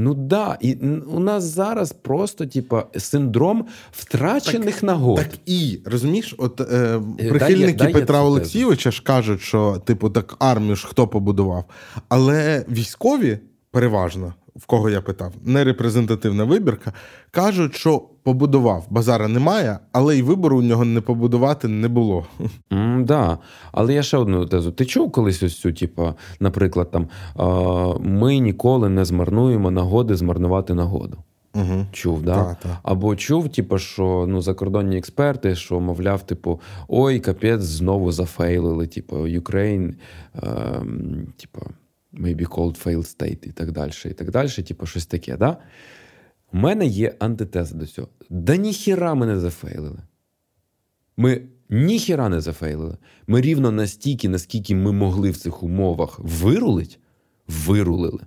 Ну да. І у нас зараз просто, типа, синдром втрачених нагод. Так і розумієш, от е, дай прихильники я- дай Петра. Олексійовича ж кажуть, що типу так армію ж хто побудував. Але військові переважно, в кого я питав, не репрезентативна вибірка, кажуть, що побудував. Базара немає, але й вибору у нього не побудувати не було. М, да. Але я ще одну тезу. Ти чув колись ось цю, типу, наприклад, там ми ніколи не змарнуємо нагоди змарнувати нагоду. Угу. Чув, да? Та, та. Або чув, типу, що ну, закордонні експерти, що, мовляв, типу, ой, капець, знову зафейлили, типу, Ukraine, ем, типу, maybe called failed state і так далі, і так далі, типу, щось таке, да? У мене є антитеза до цього. Да ніхіра ми не зафейлили. Ми ніхіра не зафейлили. Ми рівно настільки, наскільки ми могли в цих умовах вирулить, вирулили.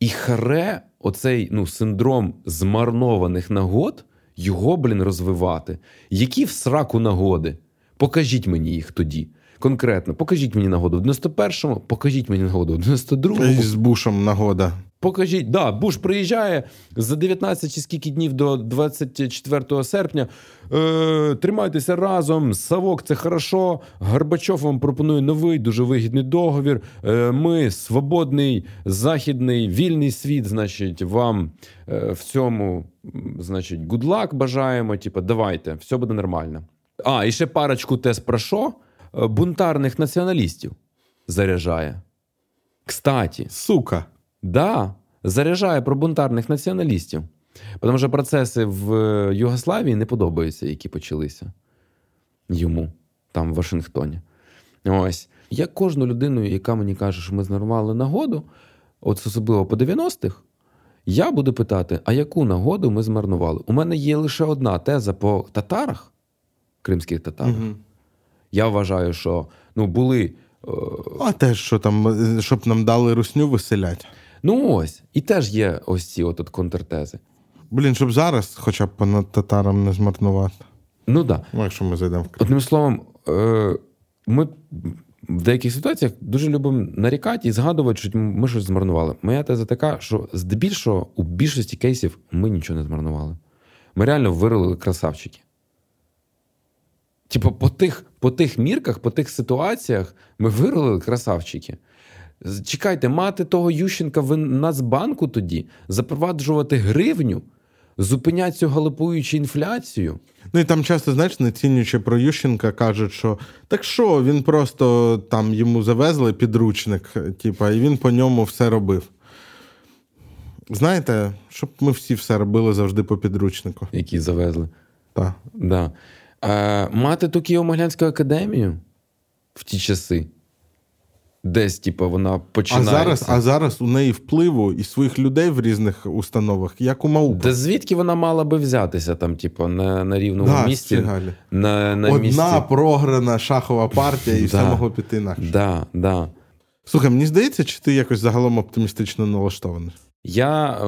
І харе, оцей ну, синдром змарнованих нагод, його, блін, розвивати. Які в сраку нагоди? Покажіть мені їх тоді. Конкретно, покажіть мені нагоду в 91-му, покажіть мені нагоду в 92-му. З Бушем нагода. Покажіть, да, Буш приїжджає за 19 чи скільки днів до 24 серпня. Е, тримайтеся разом. Савок, це хорошо. Горбачов вам пропонує новий, дуже вигідний договір. Е, ми свободний, західний, вільний світ. Значить, вам е, в цьому, значить, luck бажаємо. Типа, давайте, все буде нормально. А, і ще парочку тез про що? Е, Бунтарних націоналістів заряджає. Кстаті. Сука. Да, заряджає про бунтарних націоналістів. Тому що процеси в е, Югославії не подобаються, які почалися йому там в Вашингтоні. Ось. Я кожну людину, яка мені каже, що ми знарвали нагоду, от особливо по 90-х, я буду питати, а яку нагоду ми змарнували? У мене є лише одна теза по татарах, кримських татарах. Угу. Я вважаю, що ну, були. е, А теж, що там, е, щоб нам дали русню виселять. Ну ось, і теж є ось ці от, от контртези. Блін, щоб зараз хоча б понад татарам не змарнувати. Ну так. Да. Ну, якщо ми зайдемо в Крим. Одним словом, е, ми в деяких ситуаціях дуже любимо нарікати і згадувати, що ми щось змарнували. Моя теза така, що здебільшого у більшості кейсів ми нічого не змарнували. Ми реально вирили красавчики. Типу, по тих, по тих мірках, по тих ситуаціях ми вирили красавчики. Чекайте, мати того Ющенка в Нацбанку тоді, запроваджувати гривню, зупиняти цю галопуючу інфляцію. Ну і там часто, знаєш, не цінюючи про Ющенка, кажуть, що так що, він просто там йому завезли підручник, типа, і він по ньому все робив. Знаєте, щоб ми всі все робили завжди по підручнику. які завезли. Так. Да. Е, мати ту Києво-Могилянську академію в ті часи. Десь, типу, вона А зараз, а зараз у неї впливу і своїх людей в різних установах, як у МАУПа. Та звідки вона мала би взятися там, типу, на, на рівному Да, місці? Фігалі. На, на Одна місці. програна шахова партія, і все могло піти інакше. Да, да. Слухай, мені здається, чи ти якось загалом оптимістично налаштований? Я е,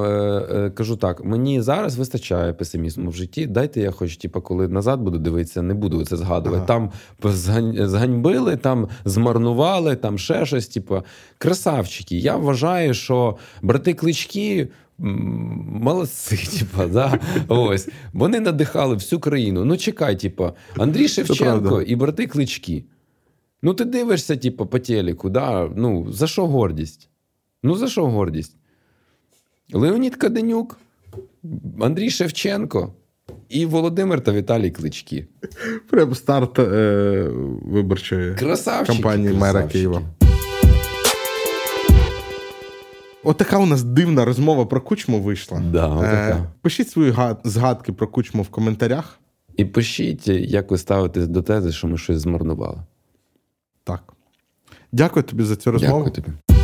е, кажу так: мені зараз вистачає песимізму в житті. Дайте я хоч, типу, коли назад буду дивитися, не буду це згадувати. Ага. Там згань- зганьбили, там змарнували, там ще щось. Типу, красавчики. Я вважаю, що брати клички. Молодці, типа, да? Ось. Вони надихали всю країну. Ну, чекай, типа, Андрій Шевченко і брати клички. Ну, ти дивишся, типу, по телеку, да? ну, за що гордість? Ну, за що гордість? Леонід Каденюк, Андрій Шевченко, І Володимир та Віталій Клички. Прям старт е, виборчої Красавчики. кампанії мера. Києва. От така у нас дивна розмова про кучму вийшла. Да, отака. Е, пишіть свої згадки про кучму в коментарях. І пишіть, як ви ставитесь до тези, що ми щось змарнували. Так. Дякую тобі за цю розмову. Дякую тобі.